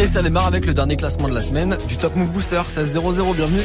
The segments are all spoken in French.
Et ça démarre avec le dernier classement de la semaine du Top Move Booster. 16-0-0, bienvenue.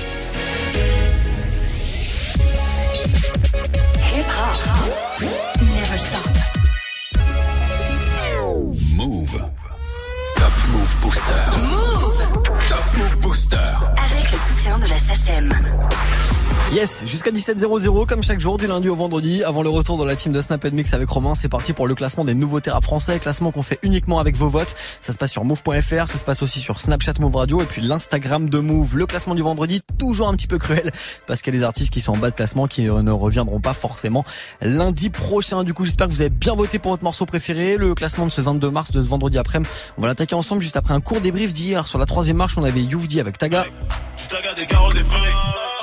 Yes, jusqu'à 17.00 comme chaque jour du lundi au vendredi avant le retour de la team de Snap Mix avec Romain. C'est parti pour le classement des nouveaux terrains français, classement qu'on fait uniquement avec vos votes. Ça se passe sur move.fr, ça se passe aussi sur Snapchat Move Radio et puis l'Instagram de Move. Le classement du vendredi toujours un petit peu cruel parce qu'il y a des artistes qui sont en bas de classement qui ne reviendront pas forcément lundi prochain. Du coup, j'espère que vous avez bien voté pour votre morceau préféré. Le classement de ce 22 mars de ce vendredi après, on va l'attaquer ensemble juste après un court débrief d'hier. Sur la troisième marche, on avait Youvdi avec Taga.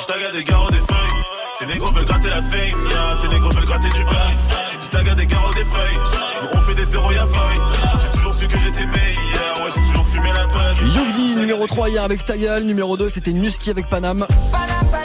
Je taga des garros des feuilles. C'est négro veulent gratter la fame, yeah. c'est négro veulent gratter du buzz. Je taga des garros des feuilles, on fait des zéros y'a feuille. J'ai toujours su que j'étais meilleur, ouais j'ai toujours fumé la page. Youvdi numéro 3 hier avec Tagal, numéro 2 c'était Nuski avec Panam. Nuski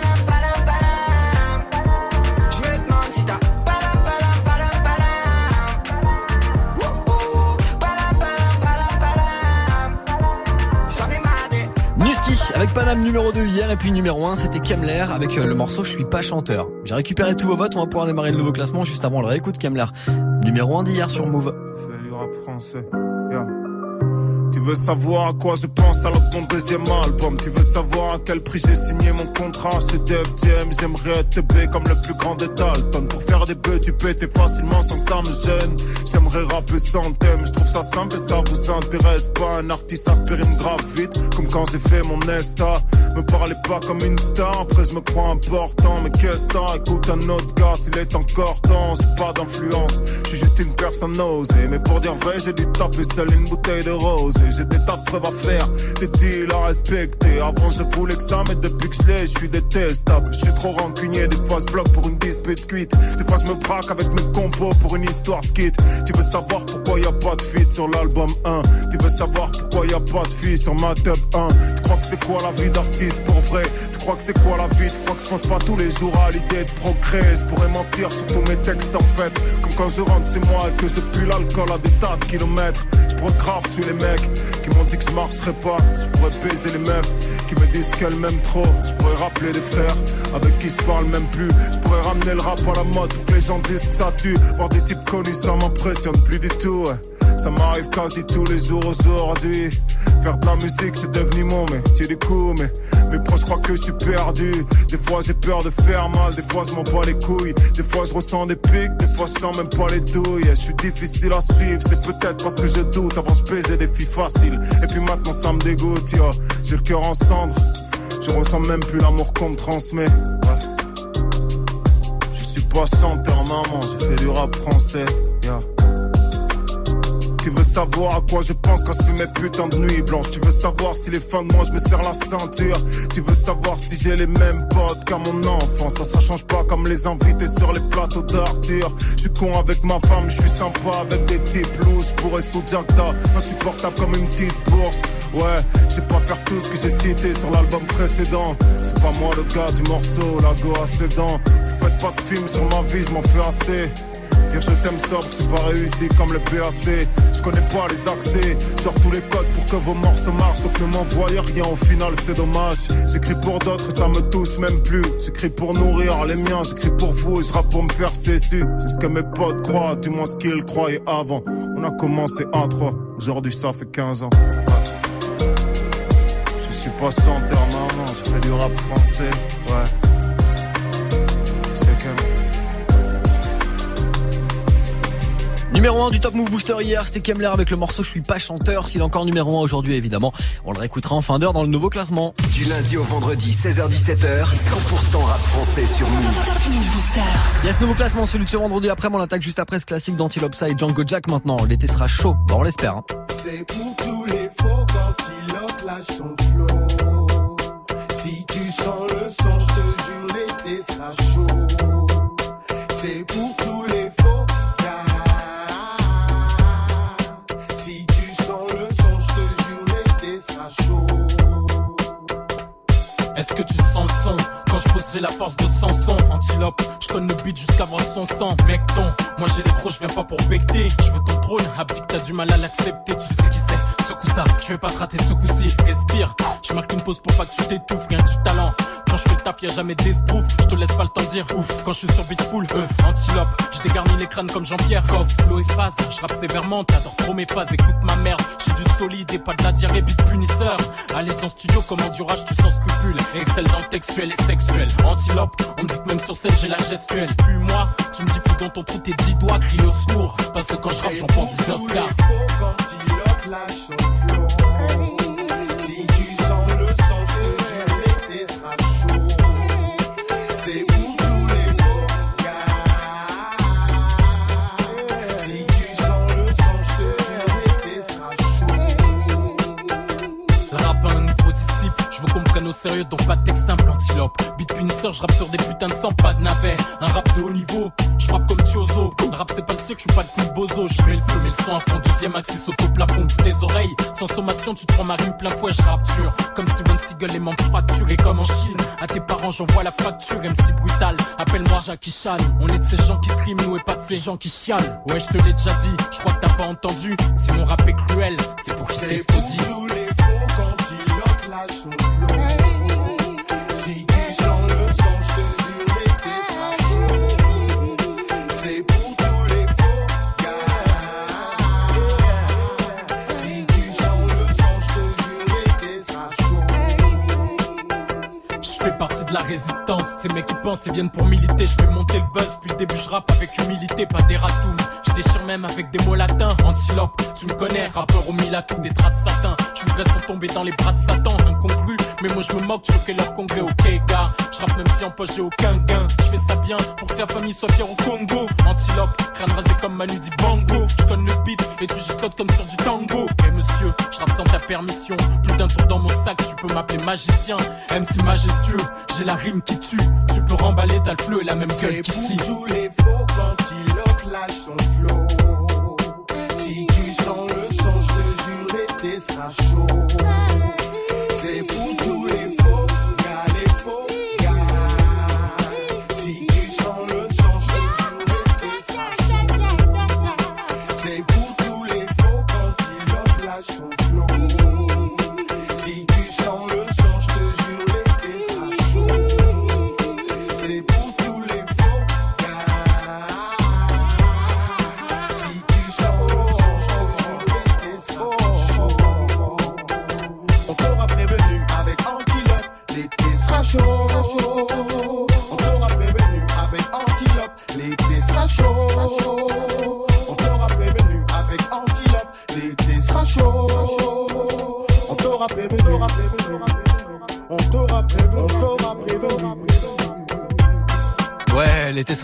avec Panam numéro 2 hier et puis numéro 1 c'était Kemler avec euh, le morceau Je suis pas chanteur. J'ai récupéré tous vos votes, on va pouvoir démarrer le nouveau classement juste avant le réécoute Kemler. Numéro 1 d'hier sur Move. Fais du rap français. Tu veux savoir à quoi je pense alors mon deuxième album. Tu veux savoir à quel prix j'ai signé mon contrat chez Def Jam J'aimerais être B comme le plus grand des Dalton. Pour faire des bœufs tu pétais facilement sans que ça me gêne. J'aimerais rapper sans thème, je trouve ça simple et ça vous intéresse pas. Un artiste aspirine grave vite comme quand j'ai fait mon Nesta Me parlez pas comme une star, après je me crois important. Mais qu'est-ce que écoute un autre gars s'il est encore temps J'ai pas d'influence, je suis juste une personne osée Mais pour dire vrai j'ai dû taper seul une bouteille de rose j'ai des tas de preuves à faire, des deals à respecter. Avant je voulais que ça mais depuis que je l'ai je suis détestable. Je suis trop rancunier, des fois je bloque pour une dispute cuite Des fois je me braque avec mes compos pour une histoire de Tu veux savoir pourquoi y a pas de feat sur l'album 1 Tu veux savoir pourquoi y a pas de fille sur ma tub 1 Tu crois que c'est quoi la vie d'artiste pour vrai? Tu crois que c'est quoi la vie? Tu crois que je pense pas tous les jours à l'idée de progrès? Je pourrais mentir sur tous mes textes en fait. Comme quand je rentre chez moi et que je pue l'alcool à des tas de kilomètres. Je grave tuer les mecs qui m'ont dit que je marcherais pas. Je pourrais baiser les meufs qui me disent qu'elles m'aiment trop. Je pourrais rappeler les frères avec qui je parle même plus. Je pourrais ramener le rap à la mode pour les gens disent que ça tue. Voir des types connus ça m'impressionne plus du tout. Ça m'arrive quasi tous les jours aujourd'hui Faire de la musique c'est devenu mon métier du coup Mais mes proches croient que je suis perdu. Des fois j'ai peur de faire mal Des fois je m'en bats les couilles. Des fois je ressens des pics Des fois je sens même pas les douilles. Je suis difficile à suivre C'est peut-être parce que je doute. Avant je des filles faciles. Et puis maintenant ça me dégoûte yo. J'ai le cœur en cendres Je ressens même plus l'amour qu'on me transmet. Ouais. Je suis pas chanteur maman J'ai fait du rap français. Tu veux savoir à quoi je pense quand je fais mes putains de nuits blanches. Tu veux savoir si les fins de mois je me serre la ceinture. Tu veux savoir si j'ai les mêmes potes qu'à mon enfance Ça ça change pas comme les invités sur les plateaux d'Arthur. Je suis con avec ma femme, je suis sympa avec des types louches. Je pourrais sous Jackda, insupportable comme une petite bourse. Ouais, je pas faire tout ce que j'ai cité sur l'album précédent. C'est pas moi le gars du morceau, la go à ses dents. Vous faites pas de film sur ma vie, je m'en fais assez Dire je t'aime sobre, c'est pas réussi comme le PAC. Je connais pas les accès, genre tous les codes pour que vos morceaux marchent. Donc ne m'envoyez rien, au final c'est dommage. J'écris pour d'autres, ça me touche même plus. J'écris pour nourrir les miens, j'écris pour vous, et je rappe pour me faire cesser. C'est ce que mes potes croient, du moins ce qu'ils croyaient avant. On a commencé à 3, aujourd'hui ça fait 15 ans. Je suis pas chanteur, maman, je fais du rap français, ouais. Numéro 1 du Top Move Booster hier, c'était Kemler avec le morceau Je suis pas chanteur. S'il est encore numéro 1 aujourd'hui, évidemment, on le réécoutera en fin d'heure dans le nouveau classement. Du lundi au vendredi, 16h17h, 100% rap français sur Move. Top Move Booster. Il y a ce nouveau classement, celui de ce vendredi après, on attaque juste après ce classique d'Antilope et Django Jack maintenant. L'été sera chaud, bon, on l'espère. Hein. C'est pour tous les faux quand il offre la chanson. Si tu sens le son, je te jure, l'été sera chaud. Est-ce que tu sens le son Quand je pose j'ai la force de Samson? Antilope, je connais le beat jusqu'à voir son sang. Mec ton, moi j'ai les crocs, je viens pas pour becter. Je veux ton trône, abdique t'as du mal à l'accepter. Tu sais qui c'est ça, je vais pas te rater ce coup-ci. Respire, je marque une pause pour pas que tu t'étouffes, rien du talent. Quand je fais le taf, y'a jamais d'esbrouf. Je te laisse pas le temps de dire ouf. Quand je suis sur Beach Pool, œuf, antilope. Je dégarnis les crânes comme Jean-Pierre Coff. Flow et phase, je rappe sévèrement. T'adores trop mes phases, écoute ma merde. J'ai du solide et pas de la diarrhée, beat punisseur. Allez en studio, comment du rage, tu sens scrupule. Excel dans le textuel et sexuel. Antilope, on me dit que même sur scène, j'ai la gestuelle. Plus moi, tu me dis plus dans ton trou tes dix doigts, crie au secours. Parce que quand je rappe, j'en prends 10 Oscars. Si tu sens le sang, je te jure, chaud. C'est pour tous les faux gars. Si tu sens le sang, je te jure, l'été sera chaud. Rap un niveau disciple, je veux qu'on me prenne au sérieux, donc pas de texte antilope. Beat punisseur, je rappe sur des putains de sang, pas de navet. Un rap de haut niveau, je frappe comme Tiozo. Rap c'est pas le cirque, je suis pas le coup de bozo. Je mets le feu, mais le son à fond, deuxième axis au plafond de tes oreilles. Sans sommation, tu te prends ma rime plein fouet, je rappe dur. Comme Steven Seagal, les membres fracturés comme en Chine. À tes parents, j'envoie la fracture, MC brutal. Appelle-moi Jackie Chan. On est de ces gens qui triment, nous et pas de ces gens qui chialent. Ouais, je te l'ai déjà dit, je crois que t'as pas entendu. Si mon rap est cruel, c'est pour qu'il C'est la résistance. Ces mecs qui pensent, ils viennent pour militer. Je fais monter le buzz. Depuis le début, je rappe avec humilité, pas des ratounes. Je déchire même avec des mots latins. Antilope, tu me connais, rappeur au milatou, des draps de satin. Je suis sans tomber dans les bras de Satan, inconclu. Mais moi, je me moque, choquer leur congrès, ok, gars. Je rappe même si en poche, j'ai aucun gain. Je fais ça bien pour que famille soit fière au Congo. Antilope, crâne rasé comme Manu dit Bango. Je connais le beat et tu gicotes comme sur du tango. Eh monsieur, je rappe sans ta permission. Plus d'un tour dans mon sac, tu peux m'appeler magicien. MC majestueux, j'ai la rime qui tue. Tu peux remballer, t'as le fleu et la même gueule C'est qui pour tire. tous les faux antilope lâche son flow. Si tu sens le sang, je te jure, l'été sera chaud. C'est pour tous les faux gars, les faux gars. Si tu sens le sang, je te jure, l'été sera chaud. C'est pour tous les faux antilope lâche son flow. Si tu sens le sang,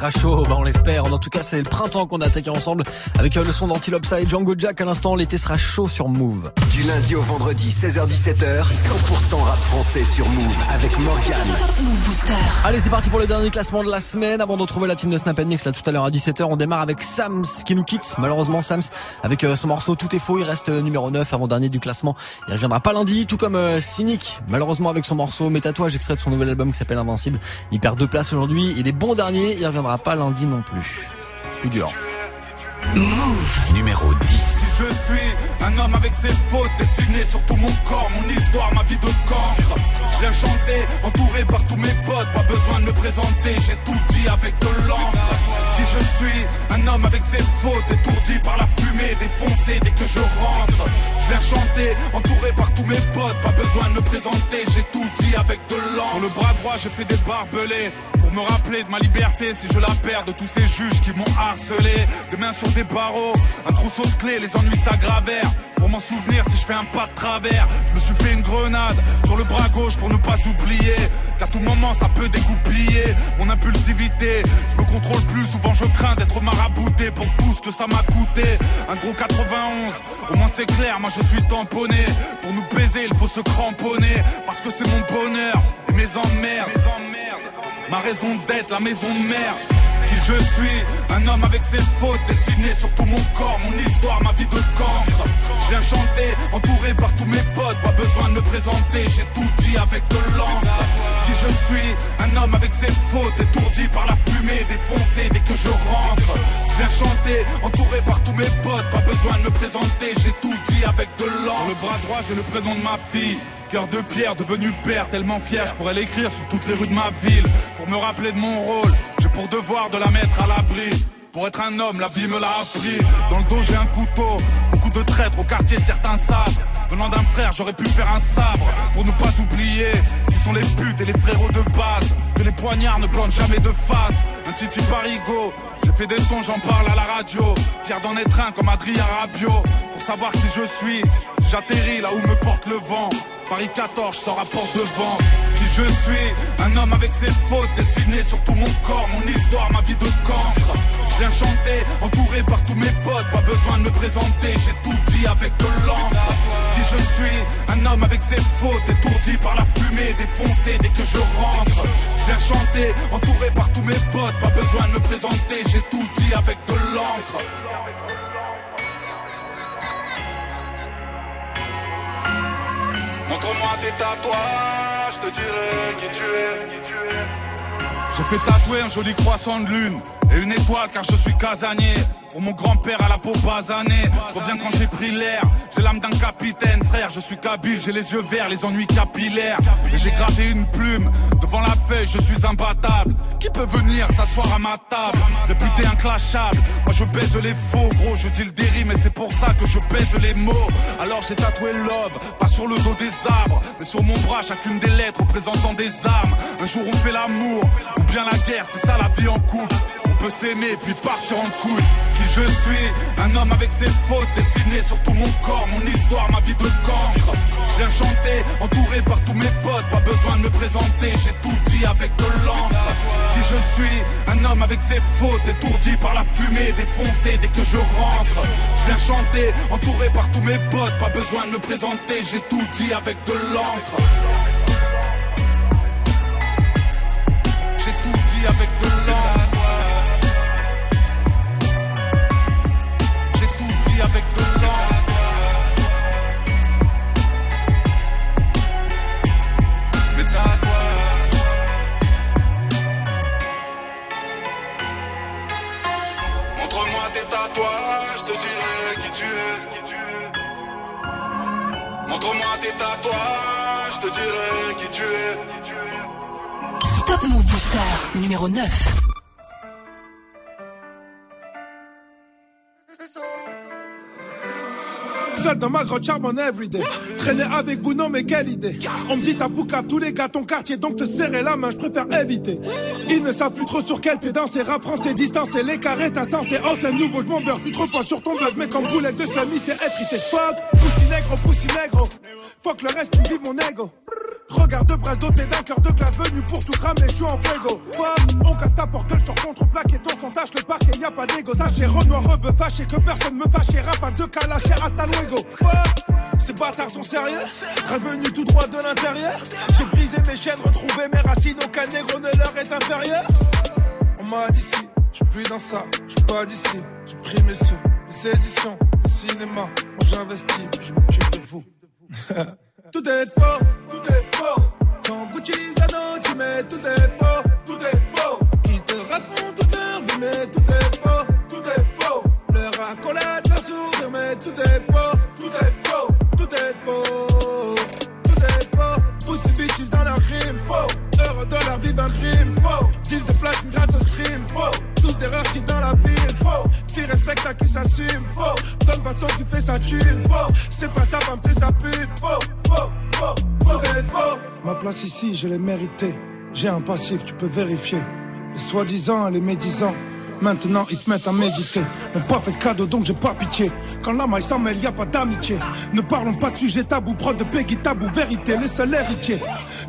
sera chaud, bah on l'espère. En tout cas, c'est le printemps qu'on a attaqué ensemble avec euh, le son d'Antilope et Django Jack à l'instant. L'été sera chaud sur Move. Du lundi au vendredi, 16h17h, 100% rap français sur Move avec Morgan. Allez, c'est parti pour le dernier classement de la semaine. Avant de retrouver la team de Snap Mix là tout à l'heure à 17h, on démarre avec Sams qui nous quitte. Malheureusement, Sams avec euh, son morceau Tout est faux, il reste euh, numéro 9 avant dernier du classement. Il reviendra pas lundi, tout comme Cynic. Malheureusement avec son morceau Mes tatouages extrait de son nouvel album qui s'appelle Invincible. Il perd deux places aujourd'hui. Il est bon dernier, il reviendra pas lundi non plus. Coup dur. Numéro 10. Je suis un homme avec ses fautes dessinées sur tout mon corps, mon histoire, ma vie de cancre. Je viens chanter, entouré par tous mes potes, pas besoin de me présenter, j'ai tout dit avec de l'encre. Je suis, un homme avec ses fautes, étourdi par la fumée, défoncé dès que je rentre. Je viens chanter, entouré par tous mes potes, pas besoin de me présenter, j'ai tout dit avec de l'encre. Sur le bras droit, j'ai fait des barbelés pour me rappeler de ma liberté si je la perds, de tous ces juges qui m'ont harcelé. Des mains sur des barreaux, un trousseau de clés, les ennuis s'aggravèrent. Pour m'en souvenir, si je fais un pas de travers, je me suis fait une grenade sur le bras gauche pour ne pas oublier qu'à tout moment ça peut dégoupiller mon impulsivité. Je me contrôle plus, souvent je crains d'être marabouté pour tout ce que ça m'a coûté. Un gros 91, au moins c'est clair, moi je suis tamponné. Pour nous baiser, il faut se cramponner parce que c'est mon bonheur et mes emmerdes. Ma raison d'être, la maison de mère. Qui je suis, un homme avec ses fautes dessinées sur tout mon corps, mon histoire, ma vie de cancre. Je viens chanter, entouré par tous mes potes, pas besoin de me présenter, j'ai tout dit avec de l'encre. Qui je suis, un homme avec ses fautes, étourdi par la fumée, défoncé dès que je rentre. Je viens chanter, entouré par tous mes potes, pas besoin de me présenter, j'ai tout dit avec de l'encre. Le bras droit, j'ai le prénom de ma fille. Cœur de pierre, devenu père, tellement fier, je pourrais l'écrire sur toutes les rues de ma ville. Pour me rappeler de mon rôle, j'ai pour devoir de la mettre à l'abri. Pour être un homme, la vie me l'a appris. Dans le dos, j'ai un couteau. Beaucoup de traîtres au quartier, certains savent. Venant d'un frère, j'aurais pu faire un sabre. Pour ne pas oublier qui sont les putes et les frérots de base. Que les poignards ne plantent jamais de face. Un titi parigo. J'ai fait des sons, j'en parle à la radio. Fier d'en être un comme Adrien Rabiot. Pour savoir qui je suis, si j'atterris là où me porte le vent. Paris 14, je sors à porte devant. Qui je suis, un homme avec ses fautes dessinées sur tout mon corps, mon histoire, ma vie de cancre. Viens chanter, entouré par tous mes potes, pas besoin de me présenter, j'ai tout dit avec de l'encre. Qui je suis, un homme avec ses fautes, étourdi par la fumée, défoncé dès que je rentre. Je viens chanter, entouré par tous mes potes, pas besoin de me présenter, j'ai tout dit avec de l'encre. Montre-moi tes tatouages, je te dirai qui tu es. J'ai fait tatouer un joli croissant de lune et une étoile car je suis casanier. Pour mon grand-père à la peau basanée, reviens quand j'ai pris l'air. J'ai l'âme d'un capitaine, frère, je suis kabyle, j'ai les yeux verts, les ennuis capillaires. Et j'ai gravé une plume devant la feuille, je suis imbattable. Qui peut venir s'asseoir à ma table? Réputé inclashable, moi je baise les faux, gros, je dis le déri, mais c'est pour ça que je baise les mots. Alors j'ai tatoué love, pas sur le dos des arbres, mais sur mon bras, chacune des lettres représentant des armes. Un jour on fait l'amour, ou bien la guerre, c'est ça la vie en couple. Peut s'aimer puis partir en couille. Qui je suis, un homme avec ses fautes dessinées sur tout mon corps, mon histoire, ma vie de cancre. Je viens chanter, entouré par tous mes potes, pas besoin de me présenter, j'ai tout dit avec de l'encre. Qui je suis, un homme avec ses fautes, étourdi par la fumée, défoncé dès que je rentre. Je viens chanter, entouré par tous mes potes, pas besoin de me présenter, j'ai tout dit avec de l'encre. J'ai tout dit avec de Montre-moi tes tatouages, je te dirai qui tu es. Top Move Booster numéro 9. Seul dans ma grotte charbonne everyday. Traîner avec vous, non mais quelle idée. On me dit t'as boucave tous les gars ton quartier, donc te serrer la main, je préfère éviter. Ils ne savent plus trop sur quel pied danser, rap français, distance et t'as sens, c'est oh c'est nouveau, je m'en beurre, tu trop pas sur ton buzz, mais comme boulette de semi, c'est effrité. Fuck, poussi négro, poussi négro. Fuck le reste, tu me dis mon ego. Regarde de brasse doté d'un cœur de glace venu pour tout cramer, je suis en fuego. Fuck, on casse ta porte sur contre-plaque et ton son tâche le parquet, y a pas d'égo. Sachez, Renoir, rebeu, fâché, que personne me fâche, et rafale de luego. Fuck, ces bâtards sont sérieux, revenu tout droit de l'intérieur. J'ai brisé mes chaînes, retrouvé mes racines, aucun négro ne leur est inférieur. On m'a dit si, je suis plus dans ça, je suis pas d'ici. J'ai pris mes sous, les éditions, le cinéma, moi j'investis, puis je m'occupe de vous. tout est faux, tout est faux. Quand Gucci Zano, tu mets tout est faux, tout est faux. Ils te racontent toute leur vie, mais tout est faux, tout est faux. Leur accolade, leur sourire, mais tout est faux, Heureux de leur vie, un faux. Deal de platine grâce au stream. Tous des rêves qui dans la ville, faux. Qui respecte à qui s'assume, faux. Donne façon qui fait sa thune. C'est pas sa femme, c'est sa pute, faux, tout est faux. Ma place ici, je l'ai méritée. J'ai un passif, tu peux vérifier. Les soi-disant, les médisants. Maintenant ils se mettent à méditer. M'ont pas fait de cadeau donc j'ai pas pitié. Quand la maille s'en mêle, y a pas d'amitié. Ne parlons pas de sujet tabou, prod de Peggy tabou, vérité, les seuls héritiers.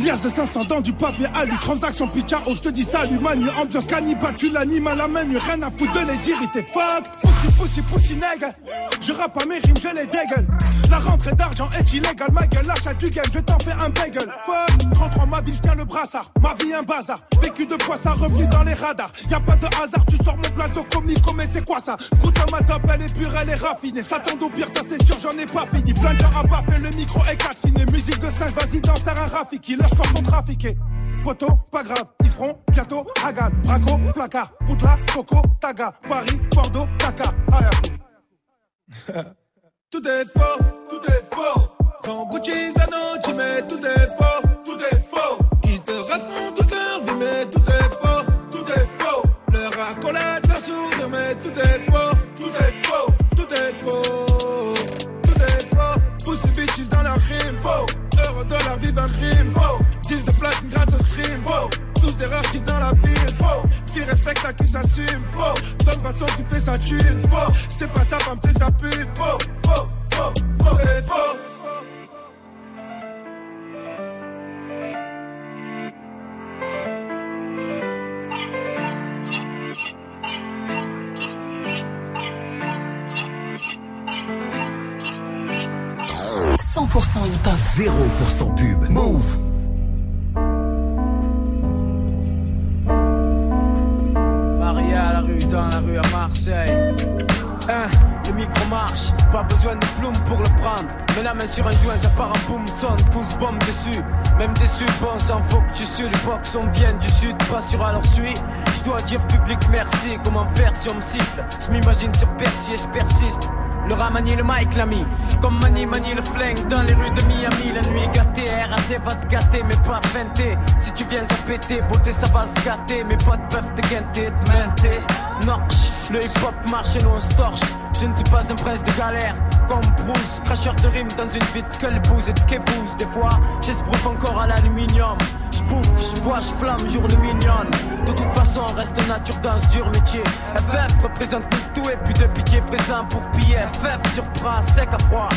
Lias de 500 dans du papier alu, transaction pitcha, oh je te dis salut manu, ambiance cannibale, tu l'animes à la main, rien à foutre de les irriter. Fuck, pussy, pussy, pussy, nègre. Je rappe à mes rimes, je les dégueule. La rentrée d'argent est illégale, ma gueule, l'achat du game, je t'en fais un bagel. Fuck, 33 ma ville, je tiens le brassard. Ma vie un bazar, vécu de quoi ça, revenu dans les radars. Y a pas de hasard, tu sors mon blason comico, mais c'est quoi ça? Écoute ma top, elle est pure, elle est raffinée. Ça tombe au pire, ça c'est sûr, j'en ai pas fini. Plein de gens à pas fait le micro est calciné. Musique de singe, vas-y, danse terrain Rafiki. Leurs corps sont trafiqués. Poto, pas grave, ils se feront bientôt Hagan, Braco, placard, Poutla, Coco, Taga, Paris, Bordeaux. Ah, yeah. Tout est faux, tout est faux. Quand Gucci, Zano, est faux, tout est faux. Box, on vient du sud, pas sur alors suis. Je dois dire public merci, comment faire si on me siffle? Je m'imagine sur Percy et je persiste. Le rat manie le mic l'ami. Comme manie manie le flingue dans les rues de Miami. La nuit gâtée, RAT va te gâter mais pas feinter. Si tu viens à péter, beauté ça va se gâter. Mes potes peuvent te guinter, te menter. Nox, le hip hop marche et nous on se torche. Je ne suis pas un prince de galère Comme Bruce, cracheur de rimes dans une vie de quelle et de kébouse Des fois, j'esbrouffe encore à l'aluminium. J'bouffe, j'bois, j'flamme, jour le mignon De toute façon, reste nature dans ce dur métier. FF représente tout et puis de pitié présent pour piller. FF surprend, sec à froid.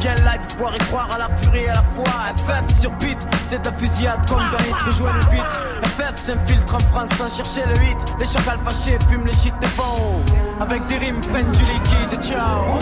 Viens live, voir et croire à la furie à la fois FF sur beat, c'est de la fusillade comme dans les rejoignent vite. FF s'infiltre en France sans chercher le hit. Les chacals fâchés fument les shit de fond. Avec des rimes prennent du liquide, ciao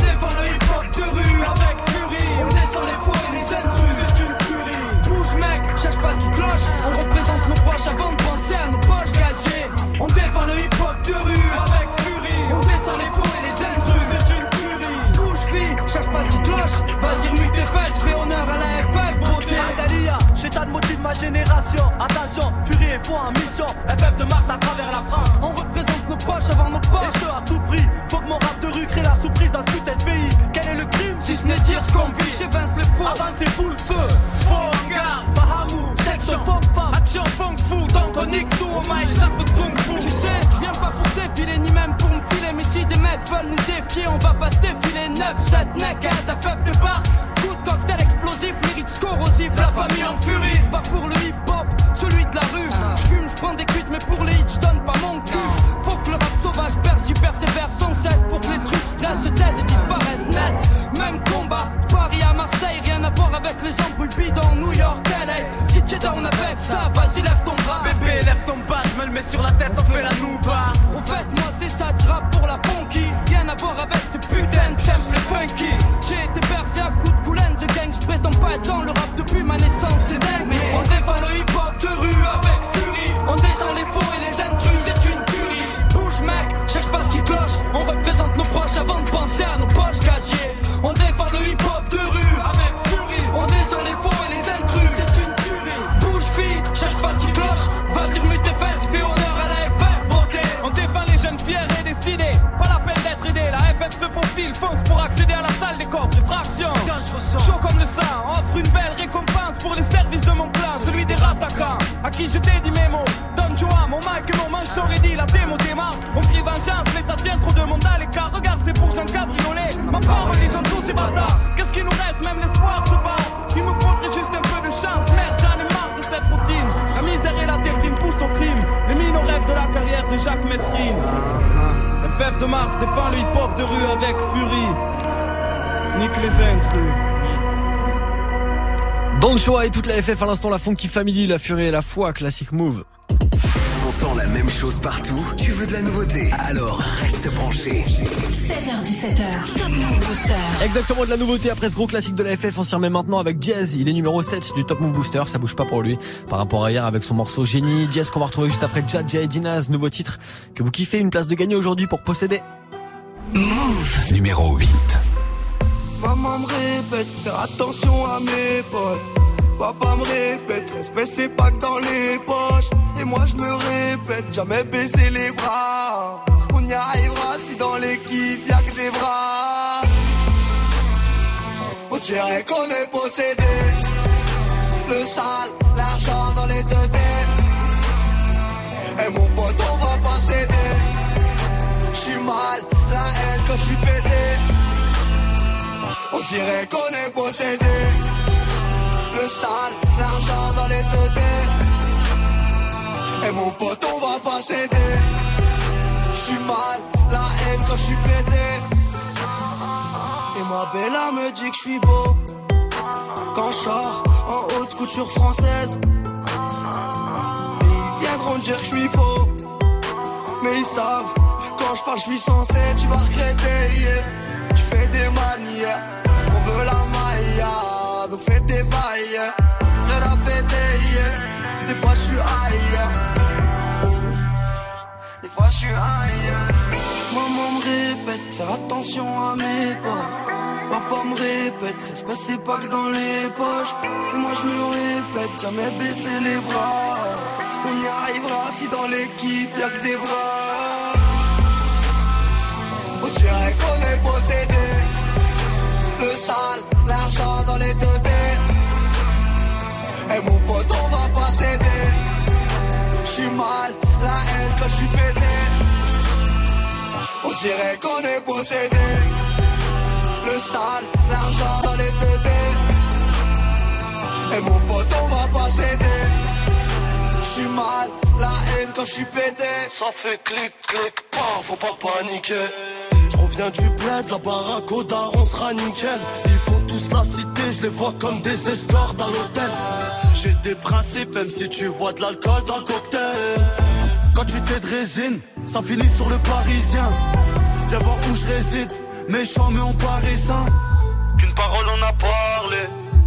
ma génération. Attention, furie et foi en mission. FF de Mars à travers la France. On représente nos proches avant nos poches Et ce à tout prix, faut que mon rap de rue crée la surprise dans ce putain de pays. Quel est le crime? Si ce n'est dire ce qu'on vit, j'évince le fou Avancez full le feu. Faux garde, Bahamou, section funk femme. Action funk fou, donc on nique tout au mic, ça coup de kung fu. Tu sais, je viens pas pour défiler ni même pour me filer. Mais si des mecs veulent nous défier, on va pas se défiler. 9, 7 naked, ta faible de cocktail explosif, lyrics corrosifs, la famille en furie. Pas pour le hip hop, celui de la rue. J'fume, j'prends des cuites mais pour les hits j'donne pas mon cul. Faut que le rap sauvage perce, j'y persévère sans cesse Pour que les trucs stressent, se taisent et disparaissent net. Même combat, Paris à Marseille, rien à voir avec les embrouilles bidons New York, LA, si t'es down avec ça, vas-y lève ton bras. Bébé lève ton bas, je me le mets sur la tête, on fait la nouba. Au fait moi c'est ça, rap pour la funky. Rien à voir avec ce putain de simple funky. J'ai été bercé à coups de coulaine, je prétends pas être dans le rap depuis ma naissance, c'est dingue. Mais on défend le hip hop de rue avec furie. On descend les faux et les intrus, c'est une tuerie. Bouge mec, cherche pas ce qui cloche. On représente nos proches avant de penser à nos poches Faufile Fonce pour accéder à la salle des coffres, les fractions Chaud comme le sang, offre une belle récompense Pour les services de mon clan, celui des rattaquants À qui je t'ai dit mes mots. Donne joie, mon mic et mon manche sont ready La démo démarre, on crie vengeance L'état tient trop de monde à l'écart Regarde c'est pour Jean Cabriolet. Ma parole ils sont tous ces bâtards Qu'est-ce qu'il nous reste, même l'espoir se bat. Il me faudrait juste un peu de chance. Merde j'en ai marre de cette routine. La misère et la déprime poussent au crime de Jacques Messrine FF de Mars défend le hip-hop de rue avec furie. Nique les intrus. Don Chua et toute la FF à l'instant, la Funky Family, la Furie et la Foi, classic move. T'entends la même chose partout. Tu veux de la nouveauté? Alors reste branché. 16h17h, Top Move Booster. Exactement de la nouveauté après ce gros classique de la FF. On s'y remet maintenant avec Diaz. Il est numéro 7 du Top Move Booster. Ça bouge pas pour lui par rapport à hier avec son morceau Génie. Diaz qu'on va retrouver juste après Jadja et Dinaz. Nouveau titre que vous kiffez. Une place de gagner aujourd'hui pour posséder. Move. Numéro 8. Maman me répète, faire attention à mes potes. Papa me répète, respect c'est pas que dans les poches. Et moi je me répète, jamais baisser les bras. Si dans l'équipe y'a que des bras. On dirait qu'on est possédé. Le sale, l'argent dans les deux têtes. Et mon pote, on va pas céder. J'suis mal, la haine quand j'suis pété. On dirait qu'on est possédé. Le sale, l'argent dans les deux Et mon pote, on va pas céder. J'suis mal, la haine quand j'suis pété. Et ma bella me dit que j'suis beau. Quand j'sors en haute couture française. Ils viendront dire que j'suis faux. Mais ils savent, quand je parle, je suis censé, tu vas regretter. yeah. Tu fais des manières, faire attention à mes pas. Papa me répète, respect c'est pas que dans les poches. Et moi je me répète, jamais baisser les bras. On y arrivera si dans l'équipe y'a que des bras. On dirait qu'on est possédé. Le sale, l'argent dans les deux têtes. Et mon pote, on va pas céder. J'suis mal, la haine quand j'suis pété. On dirait qu'on est possédé. Le sale, l'argent dans les têtes. Et mon pote, on va pas céder. J'suis mal, la haine quand j'suis pété. Ça fait clic, clic, pas, faut pas paniquer. Je reviens du bled, la baraque au daron sera nickel. Ils font tous la cité, je les vois comme des escorts à l'hôtel. J'ai des principes, même si tu vois de l'alcool dans le cocktail. Quand tu t'es de résine, ça finit sur le parisien. Viens voir où je réside, méchant mais on paraît sain. Qu'une parole on a parlé,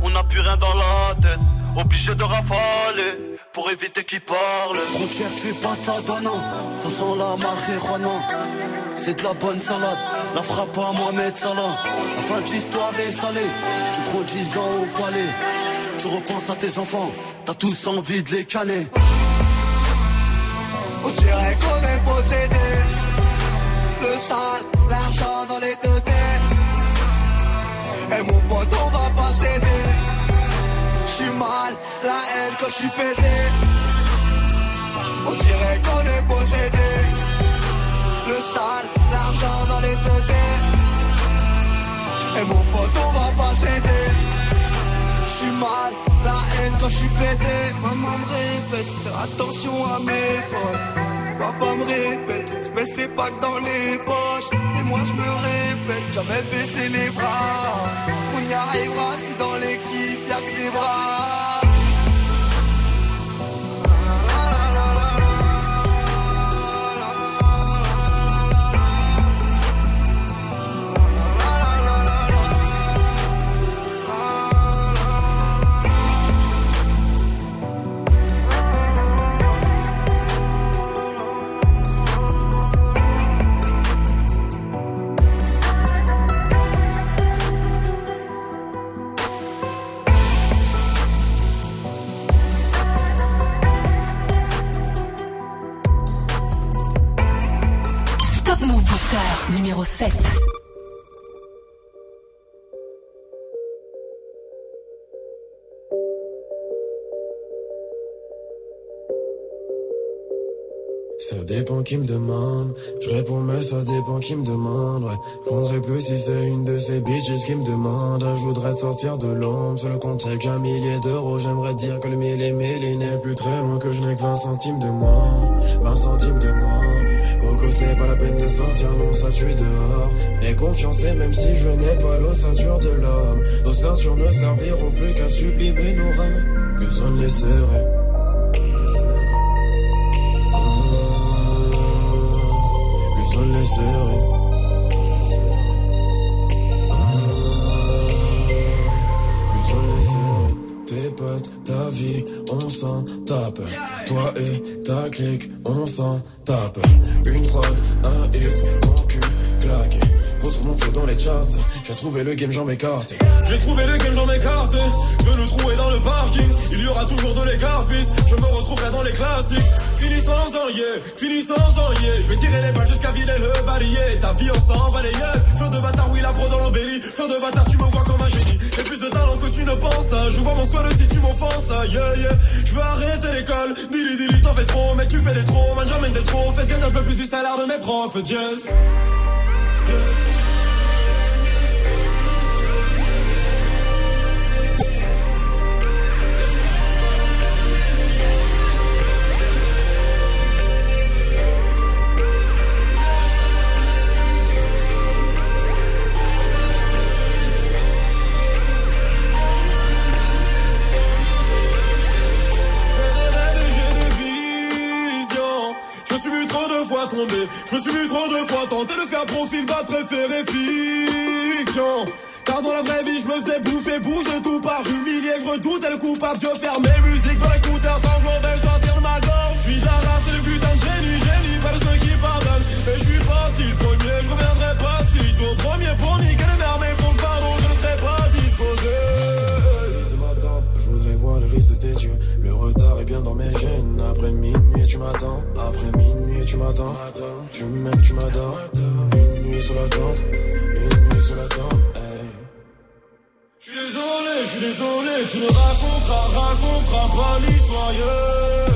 on n'a plus rien dans la tête. Obligé de rafaler pour éviter qu'ils parlent. Frontière, tu passes la donnant, ça sent la marijuana. C'est de la bonne salade, la frappe à Mohamed Salah. La fin de l'histoire est salée, tu prends 10 ans au palais. Tu repenses à tes enfants, t'as tous envie de les caler. On dirait qu'on est possédé. Le sale, l'argent dans les deux. Et mon pote, on va pas céder. J'suis mal, la haine quand j'suis pété. On dirait qu'on est possédé. Le sale, l'argent dans les deux. Et mon pote, on va pas céder. J'suis mal, la haine quand j'suis pété. Maman me répète, attention à mes potes. Papa me répète, respect c'est pas que dans les poches. Et moi je me répète, jamais baisser les bras. On y arrivera si dans l'équipe y'a que des bras. 7. Ça dépend qui me demande. Je réponds mais ça dépend qui me demande. Ouais, je prendrais plus si c'est une de ces bitches qui me demande. Je voudrais te sortir de l'ombre. Sur le compte y'a qu'un millier d'euros. J'aimerais dire que le mille et mille il n'est plus très loin. Que je n'ai que 20 centimes de moins. 20 centimes de moins. Poco, ce n'est pas la peine de sortir, non, ça tue dehors. N'aie confiance même si je n'ai pas l'ossature de l'homme, nos ceintures ne serviront plus qu'à sublimer nos reins. Plus on les serait. Plus on les. Ta vie, on s'en tape. Toi et ta clique, on s'en tape. Une prod, un hit, ton cul claqué. Retrouve mon flow dans les charts. J'ai trouvé le game, j'en m'écarte. J'ai trouvé le game, j'en m'écarte. Je le trouvais dans le parking. Il y aura toujours de l'écart, fils. Je me retrouverai dans les classiques. Fini sans en yeah, fini sans en yeah. Je vais tirer les balles jusqu'à vider le barillet. Ta vie, on s'en balayette. Flot de bâtard, oui, la pro dans l'embellie. Flot de bâtard, tu me vois comme de talent que tu ne penses. Je vois mon squad si tu m'offenses. Yeah, yeah. Je veux arrêter l'école. Dili, dili, t'en fais trop. Mais tu fais des trop. Man, j'emmène des trop. Fais gagner un peu plus du salaire de mes profs. Jazz. Je me suis vu trop de fois tenter de faire profil bas préféré fiction. Car dans la vraie vie, je me faisais bouffer, bouge de tout part, humilié, je redoutais le coupable, je ferme mes musiques dans l'écouteur, veulent sortir de ma gorge? Je suis la race, le putain de génie, génie, pas de ceux qui pardonnent. Et je suis parti le premier, je reviendrai pas si. Premier pour niquer les mères, mais pour le pardon, je ne serai pas disposé. de ma je voudrais voir le risque de tes yeux. Le retard est bien dans mes gènes. Après minuit, tu m'attends. Après minuit, tu m'attends. Tu m'aimes, tu m'adores. Une nuit sur la tente. Une nuit sur la tente. Hey. Je suis désolé, je suis désolé, tu ne raconteras, raconteras pas l'histoire.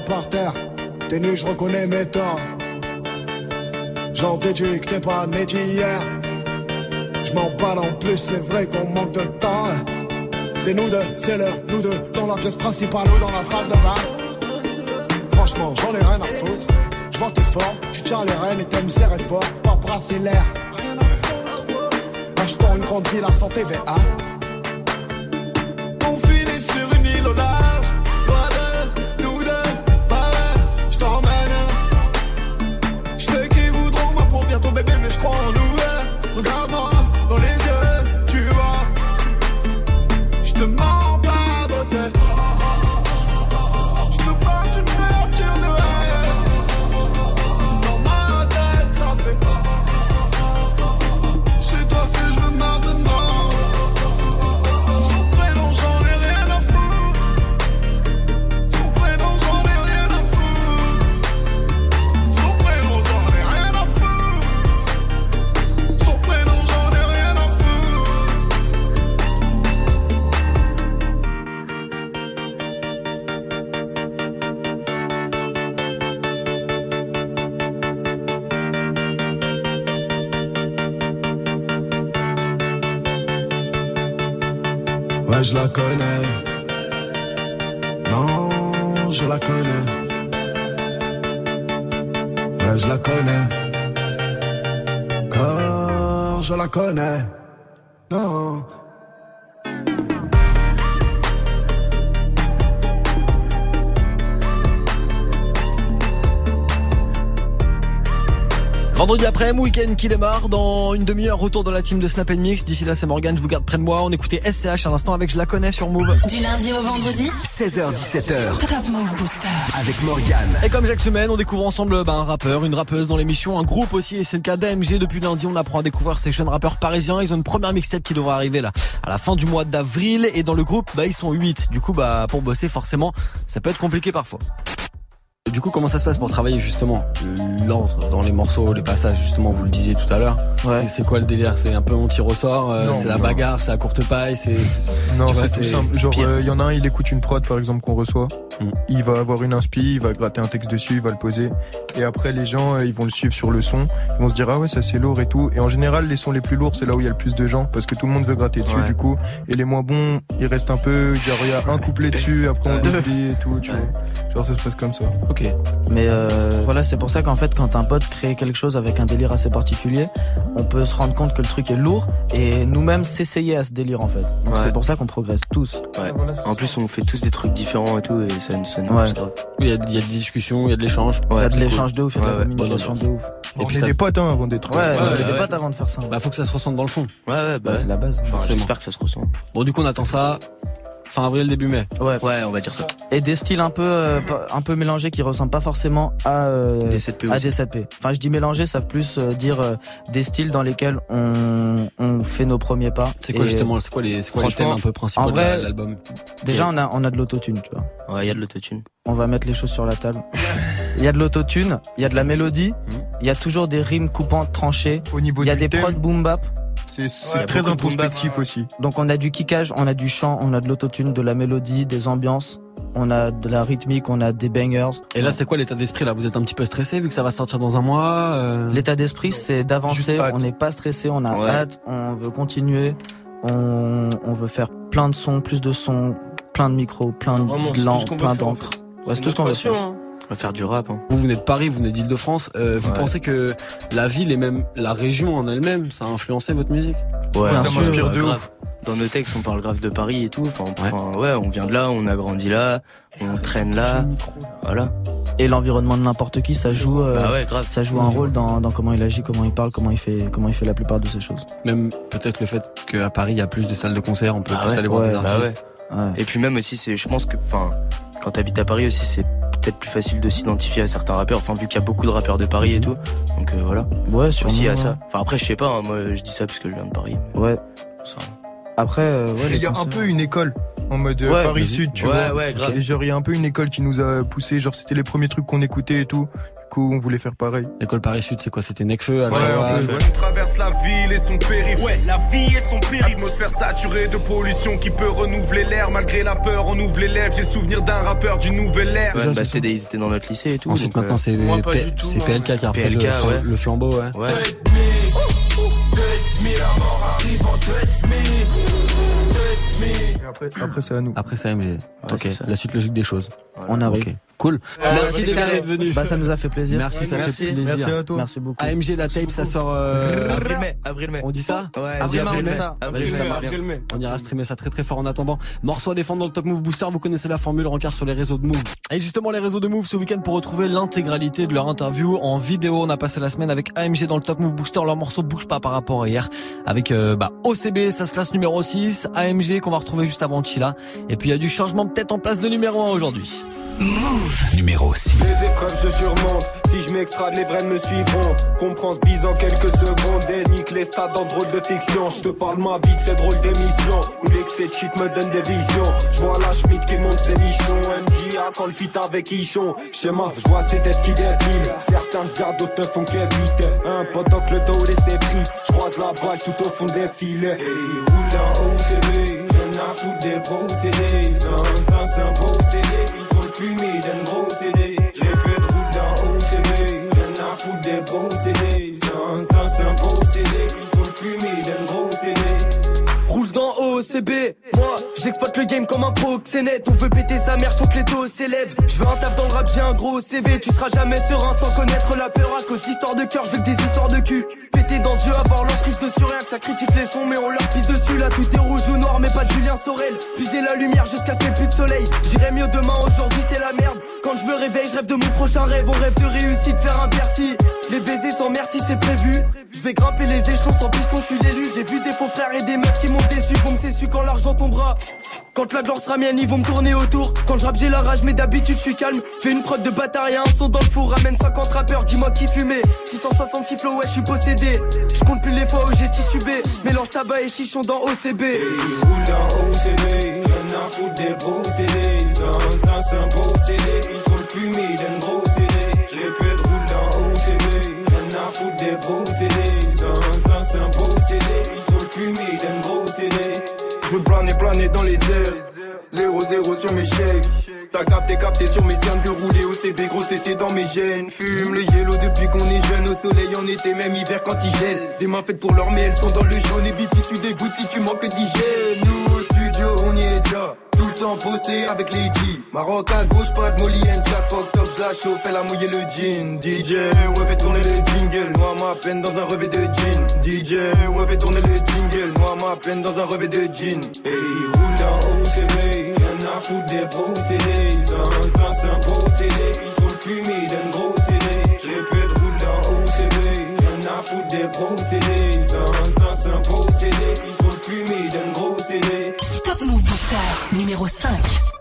Par terre, t'es nu, je reconnais mes torts. J'en déduis que t'es pas né d'hier. Je m'en parle en plus, c'est vrai qu'on manque de temps. C'est nous deux, c'est l'heure, nous deux, dans la pièce principale ou dans la salle de bain. Franchement, j'en ai rien à foutre. Je que t'es fort, tu tiens les rênes et t'aimes serrer fort, pas brasser l'air. Achetons une grande ville à santé VA. Car Vendredi après, week-end qui démarre. Dans une demi-heure, retour de la team de Snap Mix. D'ici là, c'est Morgan, je vous garde près de moi. On écoutait SCH à l'instant avec Je la connais sur Move. Du lundi au vendredi 16h17h. Top Move Booster. Avec Morgan. Et comme chaque semaine, on découvre ensemble bah, un rappeur, une rappeuse dans l'émission, un groupe aussi, et c'est le cas d'AMG. Depuis lundi, on apprend à découvrir ces jeunes rappeurs parisiens. Ils ont une première mixtape qui devrait arriver là à la fin du mois d'avril. Et dans le groupe, bah, ils sont 8. Du coup, bah, pour bosser, forcément, ça peut être compliqué parfois. Du coup, comment ça se passe pour travailler justement l'ordre dans les morceaux, les passages justement, vous le disiez tout à l'heure. C'est- C'est quoi le délire? C'est un peu on tire au sort, euh, c'est la non. bagarre, c'est à courte paille, c'est Non, c'est tout simple. Genre, pire. il y en a un, il écoute une prod, par exemple, qu'on reçoit. Mm. Il va avoir une inspi, il va gratter un texte dessus, il va le poser. Et après, les gens, euh, ils vont le suivre sur le son. Ils vont se dire, ah ouais, ça c'est lourd et tout. Et en général, les sons les plus lourds, c'est là où il y a le plus de gens. Parce que tout le monde veut gratter dessus, Ouais. du coup. Et les moins bons, ils restent un peu, genre, il y a un couplet dessus, après on l'oublie et tout, tu vois. Genre, ça se passe comme ça. Ok. Mais euh, voilà, c'est pour ça qu'en fait, quand un pote crée quelque chose avec un délire assez particulier, on peut se rendre compte que le truc est lourd et nous-mêmes s'essayer à ce délire en fait. Donc Ouais. c'est pour ça qu'on progresse tous. Ouais. En plus, on fait tous des trucs différents et tout, et ça, ça nous Ouais. Il y, a, il y a des discussions, il y a de l'échange. Il y a de l'échange cool. de ouf, il y a de la communication de ouf. Et on puis est ça- des potes, hein, avant d'être. Ouais, Ouais, on est des potes avant de faire ça. Bah, faut que ça se ressente dans le son. Ouais, ouais, bah, Bah, c'est la base. enfin, j'espère que ça se ressent. Bon, du coup, on attend ça fin avril, début mai. Ouais. Ouais, on va dire ça. Et des styles un peu, euh, pas- un peu mélangés qui ressemblent pas forcément à, euh, Des 7P à aussi. des 7P. Enfin, je dis mélangés, ça veut plus euh, dire euh, des styles dans lesquels on, on fait nos premiers pas. C'est quoi Et justement, c'est quoi les, c'est quoi les thèmes un peu principaux en de l'album Déjà, on a, on a de l'autotune, tu vois. Ouais, il y a de l'autotune. On va mettre les choses sur la table. Il y a de l'autotune, il y a de la mélodie, il y a toujours des rimes coupantes, tranchées. Au niveau Il y a des prods boom bap. C'est Ouais, très introspectif aussi. Donc on a du kickage, on a du chant, on a de l'autotune, de la mélodie, des ambiances, on a de la rythmique, on a des bangers. Et là, c'est quoi l'état d'esprit là? Vous êtes un petit peu stressé vu que ça va sortir dans un mois euh, L'état d'esprit, c'est d'avancer, on n'est pas stressé, on a Ouais. hâte, on veut continuer, on, on veut faire plein de sons, plus de sons, plein de micros, plein de c'est tout langues, ce qu'on veut plein faire, en d'encre. fait. Ouais, c'est tout ce qu'on veut faire. On va faire du rap. Hein. Vous venez de Paris, vous venez d'Île-de-France. euh, vous Ouais. pensez que la ville et même la région en elle-même, ça a influencé votre musique Ouais, ça m'inspire de grave. ouf. Dans nos textes, on parle grave de Paris et tout. Enfin, on- Ouais. enfin, ouais, on vient de là, on a grandi là, on traîne là. Voilà. Et l'environnement de n'importe qui, ça joue, euh, Bah ouais, grave. ça joue un rôle dans, dans comment il agit, comment il parle, comment il fait, comment il fait la plupart de ces choses. Même peut-être le fait qu'à Paris, il y a plus de salles de concert, on peut Bah plus ouais, aller voir ouais, des Bah artistes. ouais. Ouais. Et puis même aussi, c'est, je pense que, enfin, quand t'habites à Paris aussi, c'est peut-être plus facile de s'identifier à certains rappeurs. Enfin, vu qu'il y a beaucoup de rappeurs de Paris et tout. Donc euh, voilà. Ouais, Aussi sûrement, à ça. Enfin après, je sais pas. hein, moi, je dis ça parce que je viens de Paris. Ouais. Ça. Après, euh, ouais, Il y a un peu une école en mode euh, Ouais, Paris. Sud, tu Ouais, vois. ouais, grave. Et genre, il y a un peu une école qui nous a poussé. Genre, c'était les premiers trucs qu'on écoutait et tout. Coup, on voulait faire pareil. L'école Paris Sud, c'est quoi? C'était Necfeu, Ouais. On traverse la ville et son périph. Ouais, la vie et son périph. Atmosphère saturée de pollution qui peut renouveler l'air. Malgré la peur, on ouvre les lèvres. J'ai souvenir d'un rappeur du nouvel air. Ouais, bah, c'était des- ils étaient dans notre lycée et tout. Ensuite, donc, maintenant, euh, c'est Moi, pas P- du tout, c'est. PLK qui a repris PLK, le, ouais. le flambeau, ouais. Ouais. Après, après c'est à nous. Après ça, MG. ok, c'est la suite logique des choses. On arrive. Ok, cool. Merci c'est d'être carré. venu. Bah, ça nous a fait plaisir. Merci, ça Merci. fait plaisir. Merci à toi. Merci beaucoup. AMG, la tape, ça sort. euh, Avril-mai, avril-mai. On dit ça Ouais, Avril, mai, on dit avril-mai. Après mai. On ira streamer ça très très fort en attendant. Morceau à défendre dans le Top Move Booster, vous connaissez la formule, rencard sur les réseaux de Move. Et justement les réseaux de Move ce week-end pour retrouver l'intégralité de leur interview en vidéo. On a passé la semaine avec AMG dans le Top Move Booster, leur morceau bouge pas par rapport à hier. Avec euh, bah, OCB, ça se classe numéro 6, AMG qu'on va retrouver juste avant Chila. Et puis il y a du changement peut-être en place de numéro 1 aujourd'hui. Numéro 6. Les épreuves je surmonte, si je m'extrade les vrais me suivront. Comprends ce bise en quelques secondes et nique les stades en drôle de fiction. Je te parle ma vie de ces drôles d'émissions Où l'excès de shit me donne des visions. Je vois la Schmidt qui monte ses nichons. MJA quand le fit avec Ichon. Schéma, je vois ces têtes qui défilent. Certains regardent, d'autres ne font qu'éviter. Un pendant que le dos laissé frites Je croise la balle tout au fond des filets. Et OCB Rien à foutre des gros CD Sans c'est un beau CD Ils font fumer d'un gros CD J'ai peu de route dans OCB Rien à foutre des gros CD Sans c'est un beau CD Ils font fumer OCB, moi J'exploite le game comme un proxénète. On veut péter sa mère, faut que les taux s'élèvent. Je veux un taf dans le rap, j'ai un gros CV. Tu seras jamais serein sans connaître la peur à cause d'histoires de cœur. Je veux que des histoires de cul. Péter dans ce jeu, avoir l'emprise dessus, rien que ça critique les sons, mais on leur pisse dessus. Là, tout est rouge ou noir, mais pas de Julien Sorel. Puiser la lumière jusqu'à ce qu'il n'y ait plus de soleil. J'irai mieux demain, aujourd'hui c'est la merde. Quand je me réveille, je rêve de mon prochain rêve. On rêve de réussite, faire un Bercy. Les baisers sans merci, c'est prévu. Je vais grimper les échelons sans piston, je suis l'élu. J'ai vu des faux frères et des meufs qui m'ont déçu. Vont me su quand l'argent tombera. Quand la gloire sera mienne, ils vont me tourner autour. Quand je rappe, j'ai la rage, mais d'habitude, je suis calme. Fais une prod de bâtard et un son dans le four. Ramène 50 rappeurs, dis-moi qui fumait. 666 flow, ouais, je suis possédé. Je compte plus les fois où j'ai titubé. Mélange tabac et chichon dans OCB. roule en OCB, rien à foutre des gros CD. Sans un beau CD, il trouve fumé d'un gros CD. Je répète, roule en OCB, rien à foutre des gros CD. Sans c'est un beau CD, il trouve fumé d'un gros CD. Je veux planer, planer dans les airs. 0-0 sur mes chèques. T'as capté, capté sur mes cernes que rouler au CB, gros c'était dans mes gènes. Fume le yellow depuis qu'on est jeune, au soleil en été, même hiver quand il gèle. Des mains faites pour l'or, mais elles sont dans le jaune. Et BT, tu dégoûtes si tu manques d'hygiène. Posté avec les G. Maroc à gauche, pas de Molly and Jack. Fuck top, je la chauffe, elle a mouillé le jean. DJ, ouais, fait tourner le jingle. Moi, ma peine dans un revêt de jean. DJ, ouais, fait tourner le jingle. Moi, ma peine dans un revêt de jean. Hey, roule en OCB, rien à foutre des procédés. Sans c'est un procédé, il trouve fumé d'un gros CD. Je répète, roule en OCB, rien à foutre des procédés. Sans c'est un procédé, il trouve fumé d'un gros Booster numéro 5.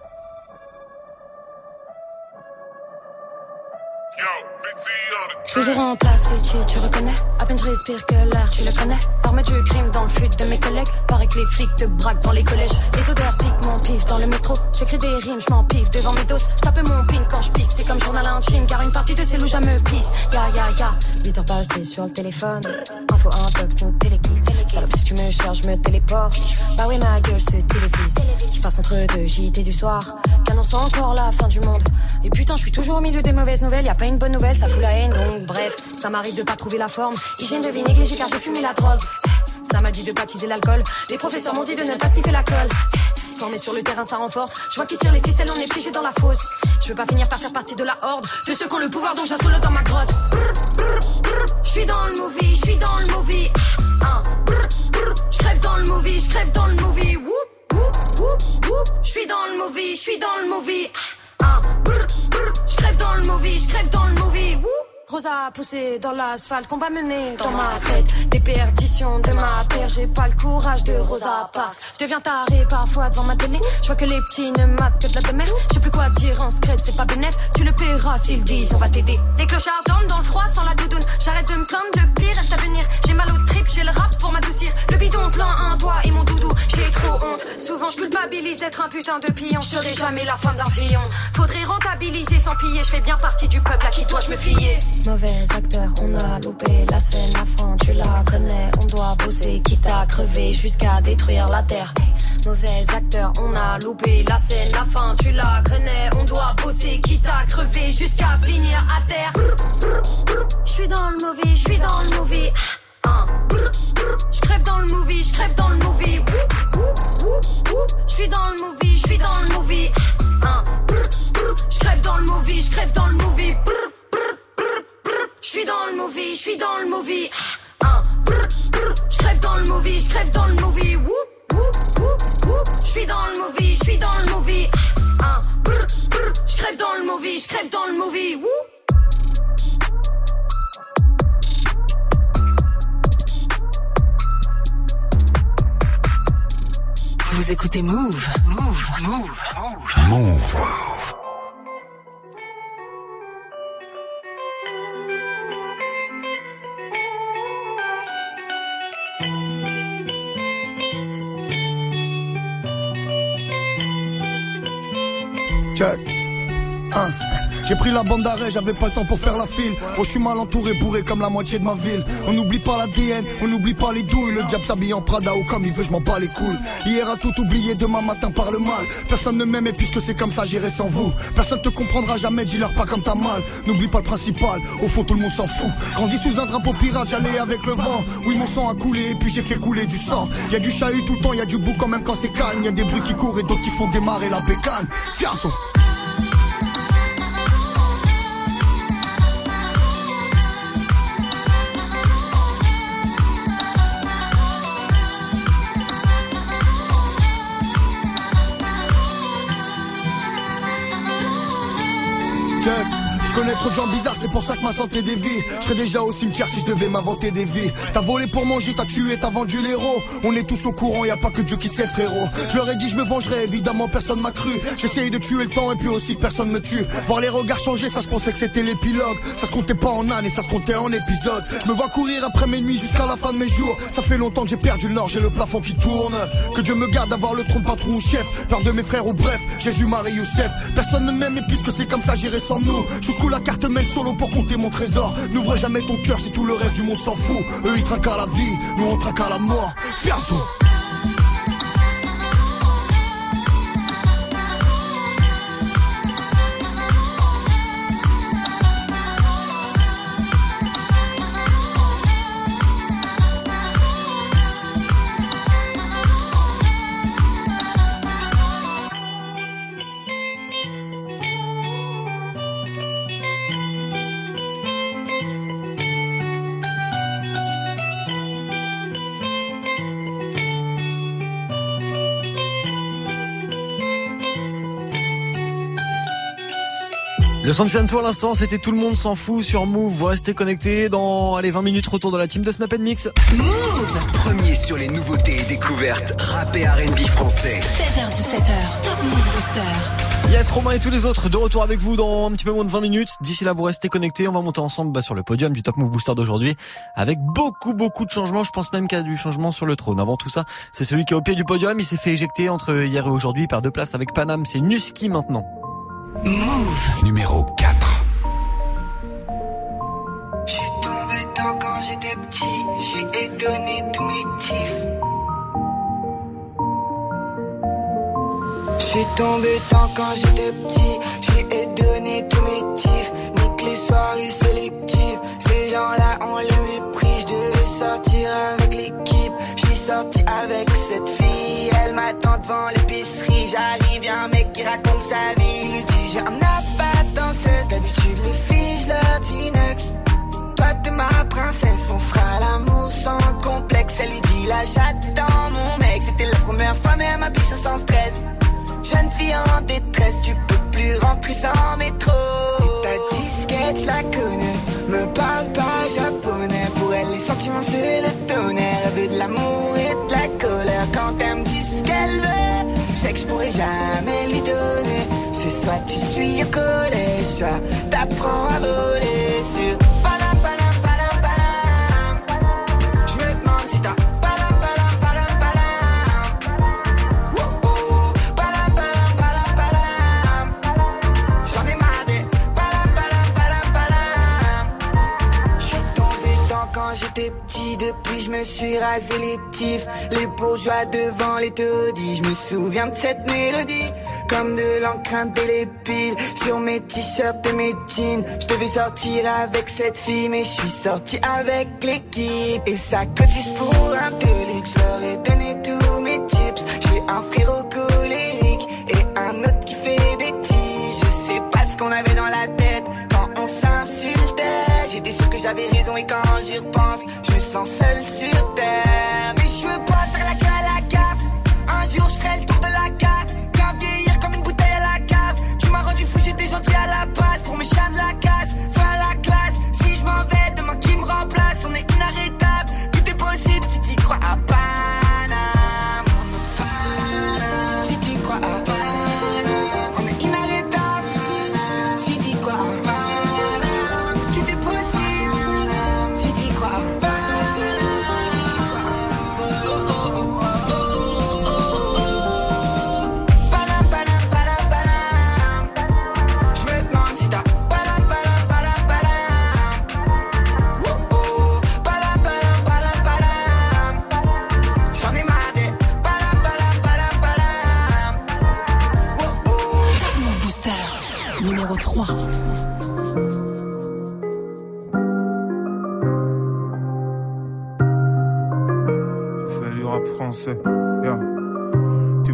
Toujours en place, Richie, tu reconnais? À peine je respire que l'air, tu le connais? L'arme du crime dans le fut de mes collègues? Paraît que les flics te braquent dans les collèges. Les odeurs piquent mon pif dans le métro. J'écris des rimes, je pif devant mes doses. Je tape mon pin quand je pisse, c'est comme journal intime Car une partie de ces loups, me pisse. Ya ya ya, 8 heures passées sur le téléphone. Info intox, no téléki Salope si tu me cherches, je me téléporte. Bah oui ma gueule se télévise Je passe entre deux JT du soir Qu'annonce encore la fin du monde. Et putain je suis toujours au milieu des mauvaises nouvelles Y a pas une bonne nouvelle, ça fout la haine donc bref Ça m'arrive de pas trouver la forme Hygiène de vie négligée car j'ai fumé la drogue Ça m'a dit de baptiser l'alcool Les professeurs m'ont dit de ne pas sniffer la colle Formé sur le terrain, ça renforce. Je vois qui tire les ficelles, on est piégé dans la fosse. Je veux pas finir par faire partie de la horde de ceux qui ont le pouvoir, donc j'assole dans ma grotte. Je suis dans le movie, je suis dans le movie. Je crève dans le movie, je crève dans le movie. Je suis dans le movie, je suis dans le movie. Je crève dans le movie, je crève dans le. Rosa poussé dans l'asphalte qu'on va mener dans ma tête. Des perditions de ma terre J'ai pas le courage de Rosa Parks. Je deviens taré parfois devant ma télé. Je vois que les petits ne matent que de la demeure Je sais plus quoi dire en secret c'est pas bénéf Tu le paieras s'ils disent on va t'aider. Les clochards dorment dans le froid sans la doudoune. J'arrête de me plaindre le pire reste à venir. J'ai mal au trip j'ai le rap pour m'adoucir. Le bidon plein un doigt et mon doudou J'ai trop honte. Souvent je culpabilise d'être un putain de pion. Je serai jamais la femme d'un fillon. Faudrait rentabiliser sans piller. Je fais bien partie du peuple à qui dois-je me fier? Mauvais acteur, on a loupé la scène à fond, tu la connais, on doit bosser, quitte à crever jusqu'à détruire la terre. Mauvais acteur, on a loupé la scène, la fin, tu la connais, on doit bosser, quitte à crever jusqu'à finir à terre. Je suis dans le mauvais, je suis dans le mauvais. Je crève dans le movie, je crève dans le movie. Je suis dans le movie, je suis dans le movie. Je crève dans le movie, je crève dans le movie. Je suis dans le movie, je suis dans le movie. Je crève dans le movie, je crève dans le movie. Je suis dans le movie, je suis dans le movie. Je crève dans le movie, je crève dans le movie. Vous écoutez Move, Move, Move, Move. Move. Check. Uh. J'ai pris la bande d'arrêt, j'avais pas le temps pour faire la file. Oh, je suis mal entouré, bourré comme la moitié de ma ville. On n'oublie pas l'ADN, on n'oublie pas les douilles. Le diable s'habille en Prada ou comme il veut, je m'en bats les couilles. Hier a tout oublié, demain matin par le mal. Personne ne m'aime et puisque c'est comme ça, j'irai sans vous. Personne te comprendra jamais, dis-leur pas comme t'as mal. N'oublie pas le principal, au fond tout le monde s'en fout. Grandi sous un drapeau pirate, j'allais avec le vent. Oui, mon sang a coulé et puis j'ai fait couler du sang. Y a du chahut tout le temps, y a du bout quand même quand c'est calme. Y a des bruits qui courent et d'autres qui font démarrer la bécane. Fianzo. C'est pour ça que ma santé dévie. Je serais déjà au cimetière si je devais m'inventer des vies. T'as volé pour manger, t'as tué, t'as vendu l'héros. On est tous au courant, y a pas que Dieu qui sait frérot. Je leur ai dit je me vengerai, évidemment personne m'a cru. J'essayais de tuer le temps et puis aussi que personne me tue. Voir les regards changer, ça je pensais que c'était l'épilogue. Ça se comptait pas en et ça se comptait en épisodes. Je me vois courir après mes nuits jusqu'à la fin de mes jours. Ça fait longtemps que j'ai perdu le nord, j'ai le plafond qui tourne. Que Dieu me garde d'avoir le trône patron ou chef. Peur de mes frères ou bref, Jésus, Marie, Youssef. Personne ne m'aime et puisque c'est comme ça, j'irai sans nous. Jusqu'où la carte mène solo pour compter mon trésor. N'ouvre jamais ton cœur si tout le reste du monde s'en fout. Eux ils trinquent à la vie, nous on trinque à la mort. Fianzo. Sunshine sur l'instant, c'était tout le monde s'en fout sur Move. Vous restez connectés dans allez 20 minutes retour de la team de Snap Mix. Move Premier sur les nouveautés et découvertes rap et R&B français. 7h17h, Top Move Booster. Yes, Romain et tous les autres de retour avec vous dans un petit peu moins de 20 minutes. D'ici là, vous restez connectés. On va monter ensemble bah, sur le podium du Top Move Booster d'aujourd'hui avec beaucoup, beaucoup de changements. Je pense même qu'il y a du changement sur le trône. Avant tout ça, c'est celui qui est au pied du podium. Il s'est fait éjecter entre hier et aujourd'hui. Il perd deux places avec Paname. C'est Nuski maintenant. Move. Numéro 4. J'suis tombé dedans quand j'étais petit, j'lui ai donné tous mes tifs. J'suis tombé dedans quand j'étais petit, j'lui ai donné tous mes tifs. Nique les soirées sélectives, ces gens-là ont le mépris. J'devais sortir avec l'équipe, j'suis sorti avec cette fille. Elle m'attend devant l'épicerie, j'arrive, y'a un mec qui raconte sa vie. J'ai un appart dans le 16, d'habitude les filles j'leur dis next. Toi t'es ma princesse, on fera l'amour sans complexe. Elle lui dit là j'attends mon mec, c'était la première fois mais elle m'a biche sans stress. Jeune fille en détresse, tu peux plus rentrer sans métro. Et ta disquette, je la connais, me parle pas japonais. Pour elle, les sentiments c'est le tonnerre. Elle veut de l'amour et de la colère. Quand elle me dit ce qu'elle veut, je sais que je pourrais jamais lui donner. Soit tu suis au collège, soit t'apprends à voler sur. Je me demande si t'as. Padam, padam, padam, padam. J'en ai marre des. Padam, padam, padam, padam. J'suis tombé dedans quand j'étais petit, depuis je me suis rasé les tifs. Les bourgeois devant les taudis, je me souviens de cette mélodie. Comme de l'encre piles sur mes t-shirts et mes jeans. Je devais sortir avec cette fille, mais je suis sorti avec l'équipe. Et ça cotise pour un télé, je leur ai donné tous mes tips. J'ai un frérot colérique et un autre qui fait des tiges. Je sais pas ce qu'on avait dans la tête quand on s'insultait. J'étais sûr que j'avais raison et quand j'y repense, je me sens seul sur terre. Rap français. Yeah. Tu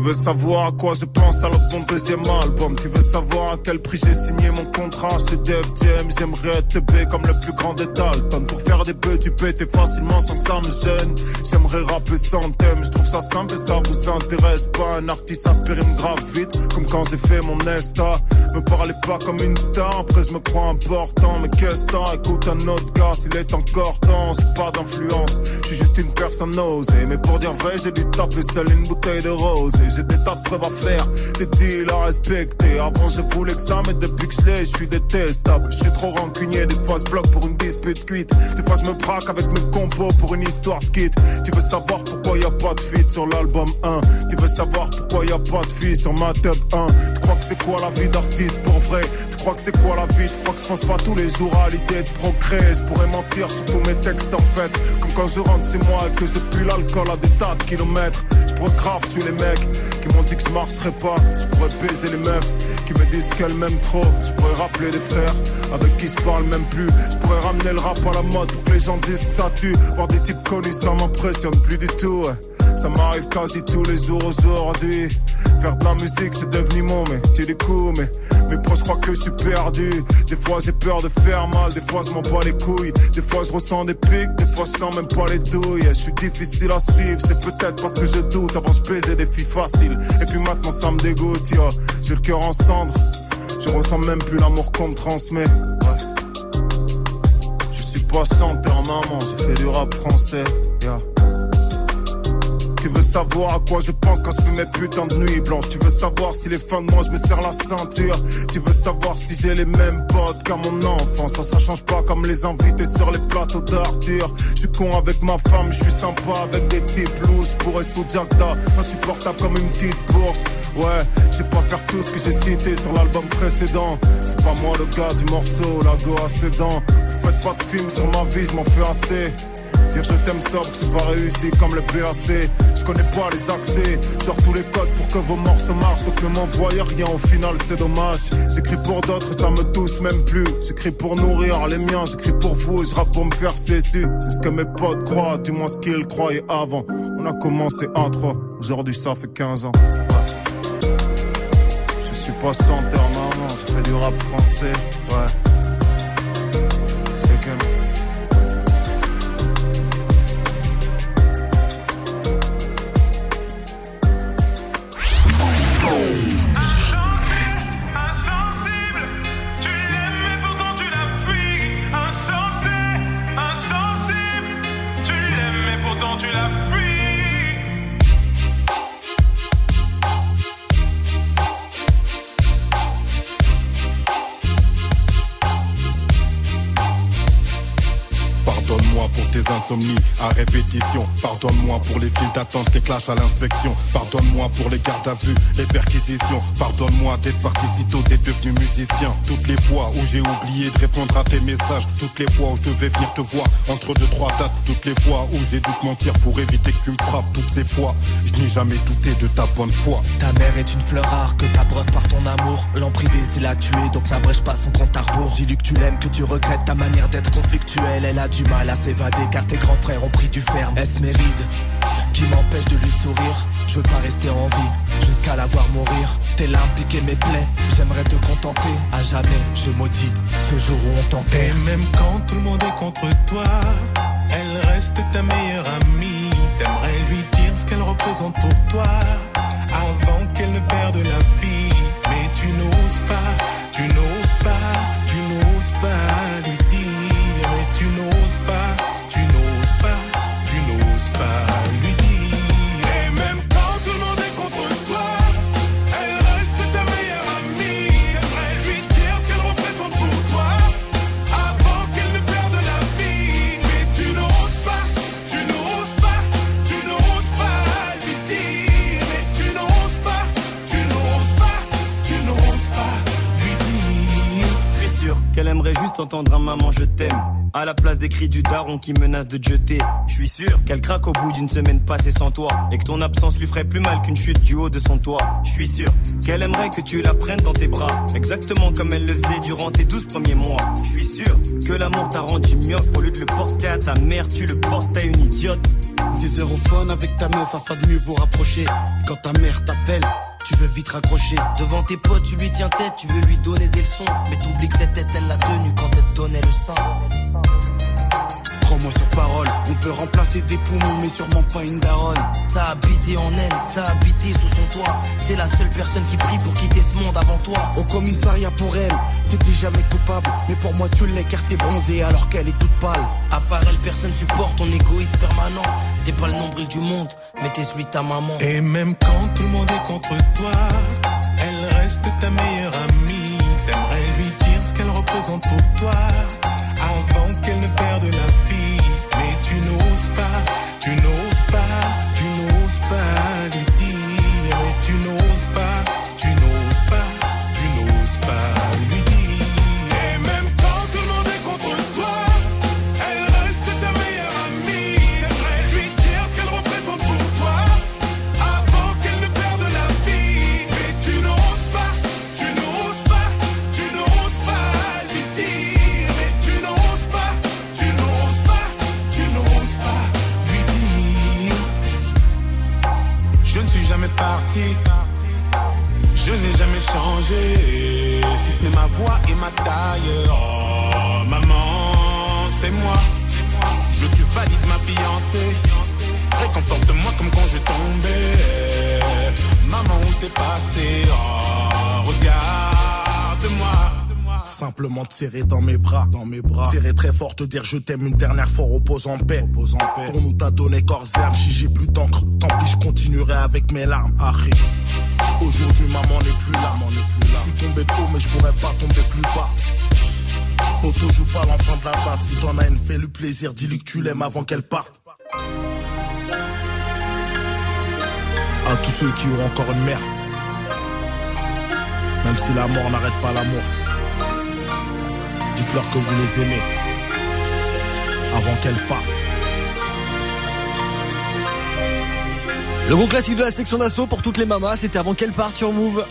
veux savoir à quoi je pense alors ton deuxième album. Tu veux savoir à quel prix j'ai signé mon contrat chez Def Jam J'aimerais être B comme le plus grand des Dalton. Pour faire des bœufs tu pétais facilement sans que ça me gêne. J'aimerais rapper sans thème, je trouve ça simple et ça vous intéresse pas. Un artiste inspiré me grave vite Comme quand j'ai fait mon Nesta Me parlez pas comme une star, après je me crois important. Mais qu'est-ce que écoute un autre gars s'il est encore temps J'ai pas d'influence, je suis juste une personne osée Mais pour dire vrai j'ai dû taper seul une bouteille de rose j'ai des tas de preuves à faire, des deals à respecter. Avant, je voulais que ça, mais depuis que je l'ai, je suis détestable. Je suis trop rancunier, des fois, je bloque pour une dispute cuite. Des fois, je me braque avec mes compos pour une histoire de kit. Tu veux savoir pourquoi y a pas de feat sur l'album 1. Tu veux savoir pourquoi y a pas de fille sur ma tub 1. Tu crois que c'est quoi la vie d'artiste pour vrai? Tu crois que c'est quoi la vie? Tu crois que je pense pas tous les jours à l'idée de procréer? Je pourrais mentir sur tous mes textes en fait. Comme quand je rentre chez moi et que je pue l'alcool à des tas de kilomètres. Je grave tuer les mecs qui m'ont dit que je marcherais pas. Je pourrais baiser les meufs qui me disent qu'elles m'aiment trop. Je pourrais rappeler des frères avec qui je parle même plus. Je pourrais ramener le rap à la mode pour que les gens disent que ça tue. Voir des types connus, ça m'impressionne plus du tout. Ça m'arrive quasi tous les jours aujourd'hui. Faire de la musique, c'est devenu mon métier du coup. Mais mes proches croient que je suis perdu. Des fois, j'ai peur de faire mal. Des fois, je m'en bats les couilles. Des fois, je ressens des pics. Des fois, je sens même pas les douilles. Je suis difficile à suivre. C'est peut-être parce que je doute. Avant, je baisais des filles faciles. Et puis maintenant, ça me dégoûte. Yo. J'ai le cœur en cendres. Je ressens même plus l'amour qu'on me transmet. Je suis pas chanteur, maman. J'ai fait du rap français. Yeah. Tu veux savoir à quoi je pense quand je fais mes putains de nuits blanches Tu veux savoir si les fins de moi je me serre la ceinture. Tu veux savoir si j'ai les mêmes potes qu'à mon enfance. Ça ça change pas comme les invités sur les plateaux d'Arthur. Je suis con avec ma femme, je suis sympa avec des types louches Pourrais sous Jagda, insupportable comme une petite bourse. Ouais, je sais pas faire tout ce que j'ai cité sur l'album précédent. C'est pas moi le gars du morceau, la go à ses dents Vous faites pas de film sur ma vie, je m'en fais assez Dire je t'aime sobre, c'est pas réussi comme le PAC. Je connais pas les accès, genre tous les codes pour que vos morceaux marchent. Donc ne m'envoyez rien, au final c'est dommage. J'écris pour d'autres et ça me touche même plus. J'écris pour nourrir les miens, j'écris pour vous et je pour me faire cesser. C'est ce que mes potes croient, du moins ce qu'ils croyaient avant. On a commencé à 3, aujourd'hui ça fait 15 ans. Je suis pas chanteur, maman, je fais du rap français, ouais. Répétition. Pardonne-moi pour les files d'attente, les clashs à l'inspection. Pardonne-moi pour les gardes à vue, les perquisitions. Pardonne-moi d'être parti si tôt, d'être devenu musicien. Toutes les fois où j'ai oublié de répondre à tes messages. Toutes les fois où je devais venir te voir entre deux, trois dates. Toutes les fois où j'ai dû te mentir pour éviter que tu me frappes. Toutes ces fois, je n'ai jamais douté de ta bonne foi. Ta mère est une fleur rare que t'abreuves par ton amour. L'emprise c'est la tuer, donc n'abrège pas son compte à rebours. Dis-lui que tu l'aimes, que tu regrettes ta manière d'être conflictuelle. Elle a du mal à s'évader car tes grands frères ont pris du ferme. Est-ce mes rides qui m'empêche de lui sourire? Je veux pas rester en vie jusqu'à la voir mourir. Tes larmes piquaient mes plaies, j'aimerais te contenter. À jamais, je maudis ce jour où on t'enterre. Et même quand tout le monde est contre toi, elle reste ta meilleure amie. T'aimerais lui dire ce qu'elle représente pour toi, avant qu'elle ne perde la vie. Mais tu n'oses pas, tu n'oses un maman je t'aime. À la place des cris du daron qui menace de te jeter. Je suis sûr qu'elle craque au bout d'une semaine passée sans toi. Et que ton absence lui ferait plus mal qu'une chute du haut de son toit. Je suis sûr qu'elle aimerait que tu la prennes dans tes bras. Exactement comme elle le faisait durant tes douze premiers mois. Je suis sûr que l'amour t'a rendu mieux au lieu de le porter à ta mère, tu le portes à une idiote. T'es zérophone avec ta meuf afin de mieux vous rapprocher. Quand ta mère t'appelle, tu veux vite raccrocher. Devant tes potes, tu lui tiens tête, tu veux lui donner des leçons. Mais t'oublies que cette tête, elle l'a tenue quand elle te donnait le sein. Prends-moi sur parole, on peut remplacer des poumons, mais sûrement pas une daronne. T'as habité en elle, t'as habité sous son toit. C'est la seule personne qui prie pour quitter ce monde avant toi. Au commissariat pour elle, t'étais jamais coupable, mais pour moi tu l'es car t'es bronzée alors qu'elle est toute pâle. À part elle, personne supporte ton égoïsme permanent. T'es pas le nombril du monde, mais t'es celui de ta maman. Et même quand tout le monde est contre toi, elle reste ta meilleure amie. T'aimerais lui dire ce qu'elle représente pour toi, Simplement te serrer dans mes bras, dans mes bras. Serrer très fort, te dire je t'aime une dernière fois, repose en paix. Repose en paix. Pour nous t'as donné corps et âme, si j'ai plus d'encre, tant pis je continuerai avec mes larmes. Harry. Aujourd'hui maman n'est plus là, maman n'est plus là. Je suis tombé de haut mais je pourrais pas tomber plus bas. Poto joue pas l'enfant de la tasse, si t'en as une fais le plaisir, dis-lui que tu l'aimes avant qu'elle parte. À tous ceux qui auront encore une mère, même si la mort n'arrête pas l'amour. Dites-leur que vous les aimez avant qu'elles partent. Le gros classique de la section d'assaut pour toutes les mamas, c'était avant qu'elle parte sur Move.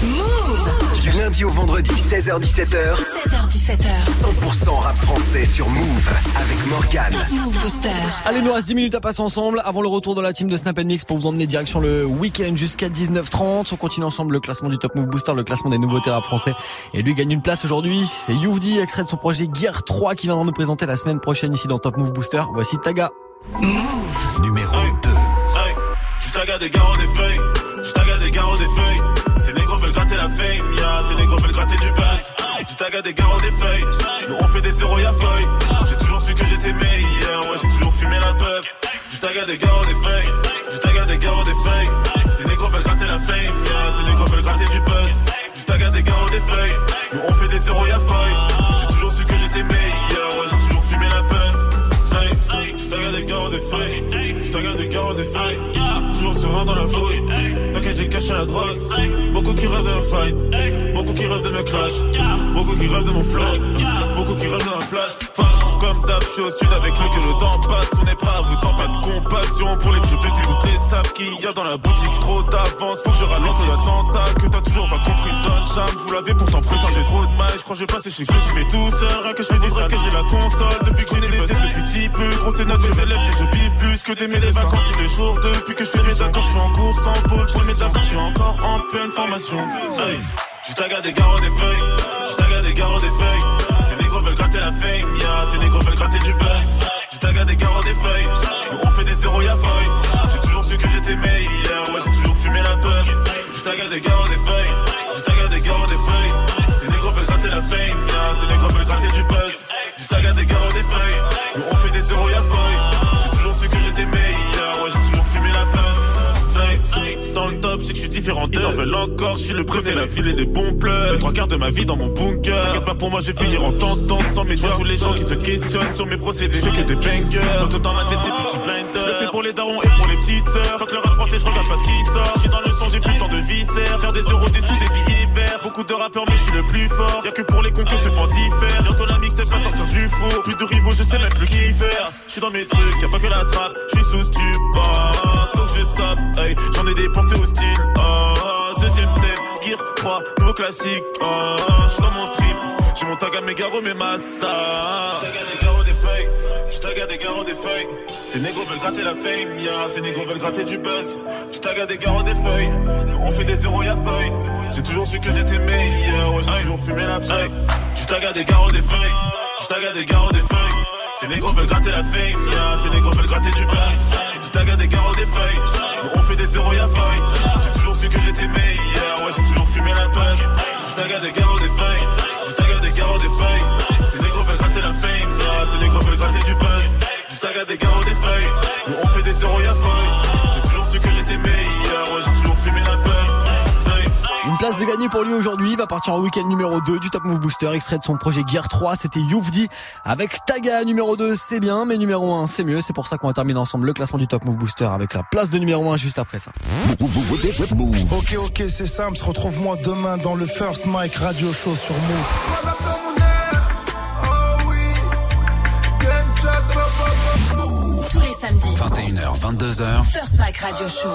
Du lundi au vendredi, 16h17h. 16h17h. 100% rap français sur Move avec Morgane. Move Booster. Allez, nous reste 10 minutes à passer ensemble avant le retour de la team de Snap Mix pour vous emmener direction le week-end jusqu'à 19h30. On continue ensemble le classement du Top Move Booster, le classement des nouveaux rap français. Et lui gagne une place aujourd'hui. C'est Youvdi, extrait de son projet Gear 3 qui viendra nous présenter la semaine prochaine ici dans Top Move Booster. Voici Taga. Numéro 2. Hey, je taga des garros des feuilles, je taga des garros des feuilles. La fame, ya, ces négros veulent gratter du buzz. Je taga des garros des feuilles, on fait des zéros y'a feuille. J'ai toujours su que j'étais meilleur, ouais j'ai toujours fumé la bœuf. Je taga des garros des feuilles, je taga des garros des feuilles. Ces négros veulent gratter la fame, ya, ces négros veulent gratter du buzz. Je taga des garros des feuilles, on fait des zéros y'a feuille. J'ai toujours su que j'étais meilleur, des feuilles, je taga des garros des feuilles. Toujours serein dans la fouille. T'inquiète, j'ai caché la drogue. Beaucoup qui rêvent de me fight. Beaucoup qui rêvent de me clash. Beaucoup qui rêvent de mon flow. Beaucoup qui rêvent de ma place. Comme d'hab, je suis au sud avec le que le temps passe. On est prêt à vous tant pas de compassion pour les vieux de toutes les sables qu'il y a dans la boutique. Trop d'avance, faut que je ralente l'attentat. Que t'as toujours pas compris, Don Cham. Vous l'avez pourtant quand j'ai trop de mal. Je crois que je vais passer chez que je suis fait tout seul. Rien que je fais des et j'ai la console. Depuis que j'ai des tests depuis petit peu. Gros, c'est notre je mais je biffe plus que des mes vacances tous les jours. Depuis que je fais mes accords, je suis en course en pôle. Je mes accords, je suis encore en pleine formation. Je taga des garros des feuilles, je taga des garros des feuilles. Gratter la fame, ya, ces négros veulent gratter du buzz. Je taga des garros des feuilles, nous on fait des zéros y'a feuille. J'ai toujours su que j'étais meilleur, ouais j'ai toujours fumé la peur. Je taga des garros des feuilles, je taga des garros des feuilles. Ces négros veulent gratter la fame, ya, ces négros veulent gratter du buzz. Je taga des garros des feuilles, nous on fait des zéros y'a feuille. J'ai toujours su que j'étais meilleur, ouais j'ai Dans le top, c'est que je suis différent d'eux. Ils en veulent encore, je suis le préfet, la ville et des bons pleurs. Les trois quarts de ma vie dans mon bunker. T'inquiète pas pour moi, je vais finir en tendance sans médias. Tous les gens qui se questionnent sur mes procédés, je que des bangers. Tout dans ma tête, c'est petit blinder. Je le fais pour les darons et pour les petites sœurs. Fuck le rap français, je regarde pas ce qui sort. Je suis dans le son, j'ai plus temps de viscères. Faire des euros, des sous, des billets verts. Beaucoup de rappeurs, mais je suis le plus fort. Y'a que pour les cons que ce point diffère. Bientôt la mixtape va sortir du four. Plus de rivaux, je sais même plus qui faire. Je suis dans mes trucs, y'a pas que la trappe. Je suis sous stupor. Que je stoppe, hey. J'en ai dépensé au style. Oh, deuxième thème, Gear 3, nouveau classique. Oh, je suis dans mon trip. J'ai mon tag à mes garros, mes massas. Je tag à des garros, des feuilles. J'tag à des garros des feuilles. Ces négros veulent gratter la fame, yeah. Ces négros veulent gratter du buzz. J'tag à des garros des feuilles. On fait des zéros, y'a feuille. J'ai toujours su que j'étais meilleur, ouais, j'ai toujours fumé la feuille. J'tag à des garros des feuilles. J'tag à des garros des feuilles. Ces négros veulent gratter la fame, yeah. Ces négros veulent gratter du buzz. J'tag à des garros des feuilles. On fait des zéros, y'a feuille. J'ai toujours su que j'étais meilleur, ouais, j'ai toujours fumé la page. J'tag à des garros des feuilles. J'tag à des garros des feuilles. Ces négros veulent gratter la fame, yeah. Ces négros veulent gratter du buzz. J'tag à des garros des feuilles. On fait des zéros, y'a feuille. J'ai toujours su que j'étais meilleur, ouais, place de gagner pour lui aujourd'hui. Il va partir en week-end numéro 2 du Top Move Booster, extrait de son projet Gear 3. C'était Youvdi avec Taga numéro 2. C'est bien, mais numéro 1, c'est mieux. C'est pour ça qu'on va terminer ensemble le classement du Top Move Booster avec la place de numéro 1 juste après ça. Ok, ok, c'est simple. Retrouve-moi demain dans le First Mic Radio Show sur Move. Samedis. 21h, 22h. First Mike Radio Show.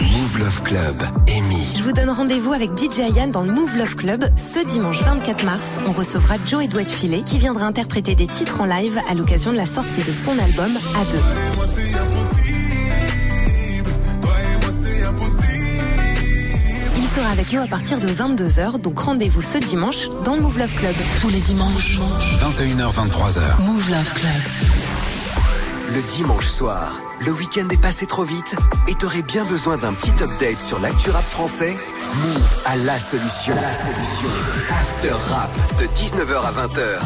Move Love Club, Amy. Je vous donne rendez-vous avec DJ Yann dans le Move Love Club. Ce dimanche 24 mars, on recevra Joe Edouard Filet qui viendra interpréter des titres en live à l'occasion de la sortie de son album A2. Il sera avec nous à partir de 22h, donc rendez-vous ce dimanche dans le Move Love Club. Tous les dimanches. 21h, 23h. Move Love Club. Le dimanche soir, le week-end est passé trop vite et t'aurais bien besoin d'un petit update sur l'actu rap français? Move à la solution. La solution. After Rap de 19h à 20h.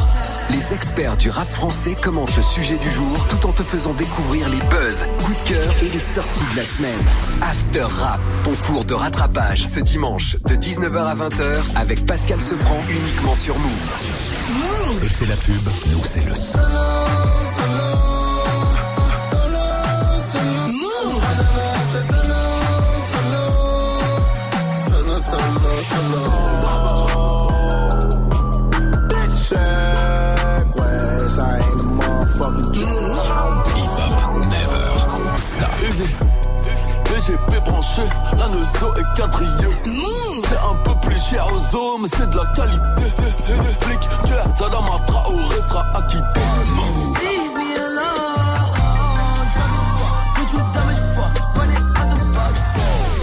Les experts du rap français commentent le sujet du jour tout en te faisant découvrir les buzz, coups de cœur et les sorties de la semaine. After Rap, ton cours de rattrapage ce dimanche de 19h à 20h avec Pascal Sefranc uniquement sur Move. Et c'est la pub, nous c'est le son. DGP branché, la Neuzo est quadrillée. C'est un peu plus cher aux hommes, mais c'est de la qualité. Flic, tu es Tadama Traoré sera acquitté. Leave me alone.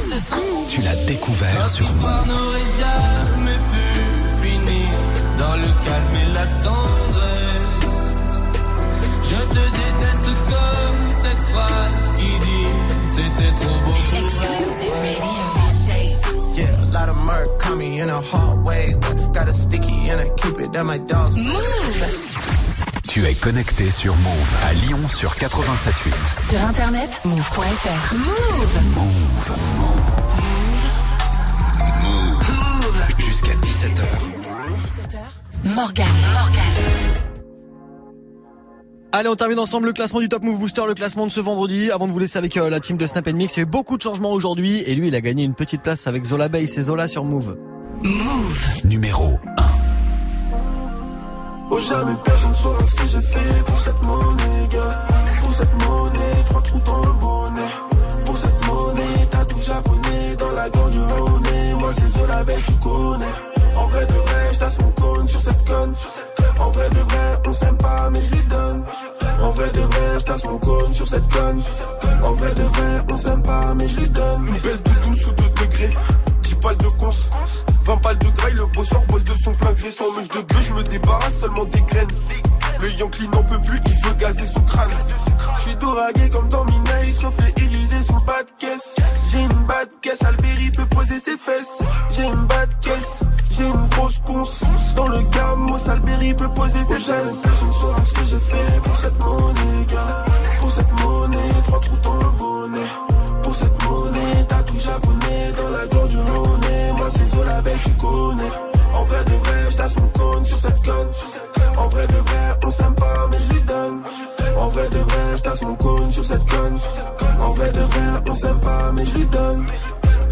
Ce son. Tu l'as découvert sur Move. n'aurait jamais pu finir dans le calme et la tendresse. Je te déteste comme cette phrase qui dit c'était trop beau pour vrai. Yeah, a lot of murk caught me in a hard way. Got a sticky and I keep it at my dog's Tu es connecté sur Move à Lyon sur 87.8. Sur internet, move.fr. Move. Move. Move. Jusqu'à 17h. Morgan. Morgan. Allez, on termine ensemble le classement du Top Move Booster, le classement de ce vendredi. Avant de vous laisser avec euh, la team de Snap Mix, il y a eu beaucoup de changements aujourd'hui et lui, il a gagné une petite place avec Zola Bay. C'est Zola sur Move. Move. Numéro Oh jamais personne saura ce que j'ai fait pour cette monnaie, gars. Pour cette monnaie, trois trous dans le bonnet. Pour cette monnaie, t'as tout japonais dans la gorge du Rhône. Moi c'est Zola Bay, tu connais. En vrai de vrai, j'tasse mon cône sur cette conne. En vrai de vrai, on s'aime pas, mais je de vrai, j'tasse mon cône sur cette conne. En vrai de vrai, on s'aime pas, mais je lui donne. Une belle de 12 ou 2 degrés. 10 balles de cons. 20 balles de graille, le bosseur bosse de son plein gré. Sans mèche de bœuf, je me débarrasse seulement des graines. Le Yankee n'en peut plus, il veut gazer son crâne. Je suis doragué comme dans Minaïs, reflet irisé sous le bas de caisse. J'ai une bas de caisse, Alberi peut poser ses fesses. J'ai une bas de caisse, j'ai une grosse ponce. Dans le gamos, Alberi peut poser ses fesses. Personne saura ce que j'ai fait pour cette monnaie, gars. Pour cette monnaie, trois trous dans le bonnet. Pour cette monnaie, t'as tout japonais dans la tu connais. En vrai de vrai, je tasse mon cône sur cette conne. En vrai de vrai, on s'aime pas, mais je lui donne. En vrai de vrai, je tasse mon cône sur cette conne. En vrai de vrai, on s'aime pas, mais je lui donne.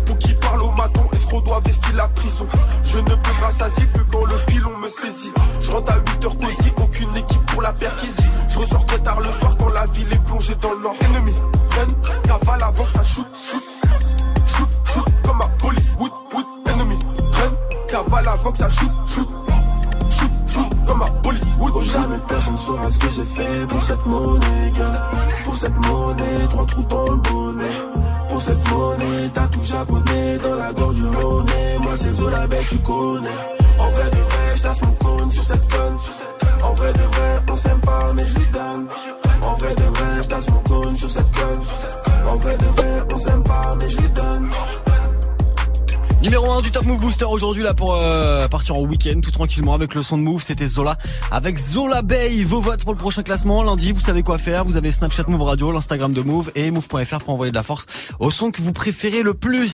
Pour qui parle au maton, escroc doit vestir la prison. Je ne peux pas s'assier que quand le pilon me saisit. Je rentre à 8 heures cosy, aucune équipe pour la perquisie. Je ressors très tard le soir quand la ville est plongée dans le nord. Ennemi, prenne, cavale avant ça shoot, shoot. cavale avant que ça shoot, shoot, shoot, shoot comme à Bollywood. Oh, jamais personne saura ce que j'ai fait pour cette monnaie, gars. Pour cette monnaie, trois trous dans le bonnet. Pour cette monnaie, t'as tout japonais dans la gorge du Roné. Moi, c'est Zola, bête, tu connais. En vrai de vrai, j'tasse mon cône sur cette conne. En vrai de vrai, on s'aime pas, mais je lui donne. En vrai de vrai, j'tasse mon cône sur cette conne. En vrai de vrai, on s'aime pas, mais je lui donne. Numéro 1 du Top Move Booster aujourd'hui là pour euh, partir en week-end tout tranquillement avec le son de Move, c'était Zola avec Zola Bay. Vos votes pour le prochain classement lundi, vous savez quoi faire, vous avez Snapchat Move Radio, l'Instagram de Move et Move.fr pour envoyer de la force au son que vous préférez le plus.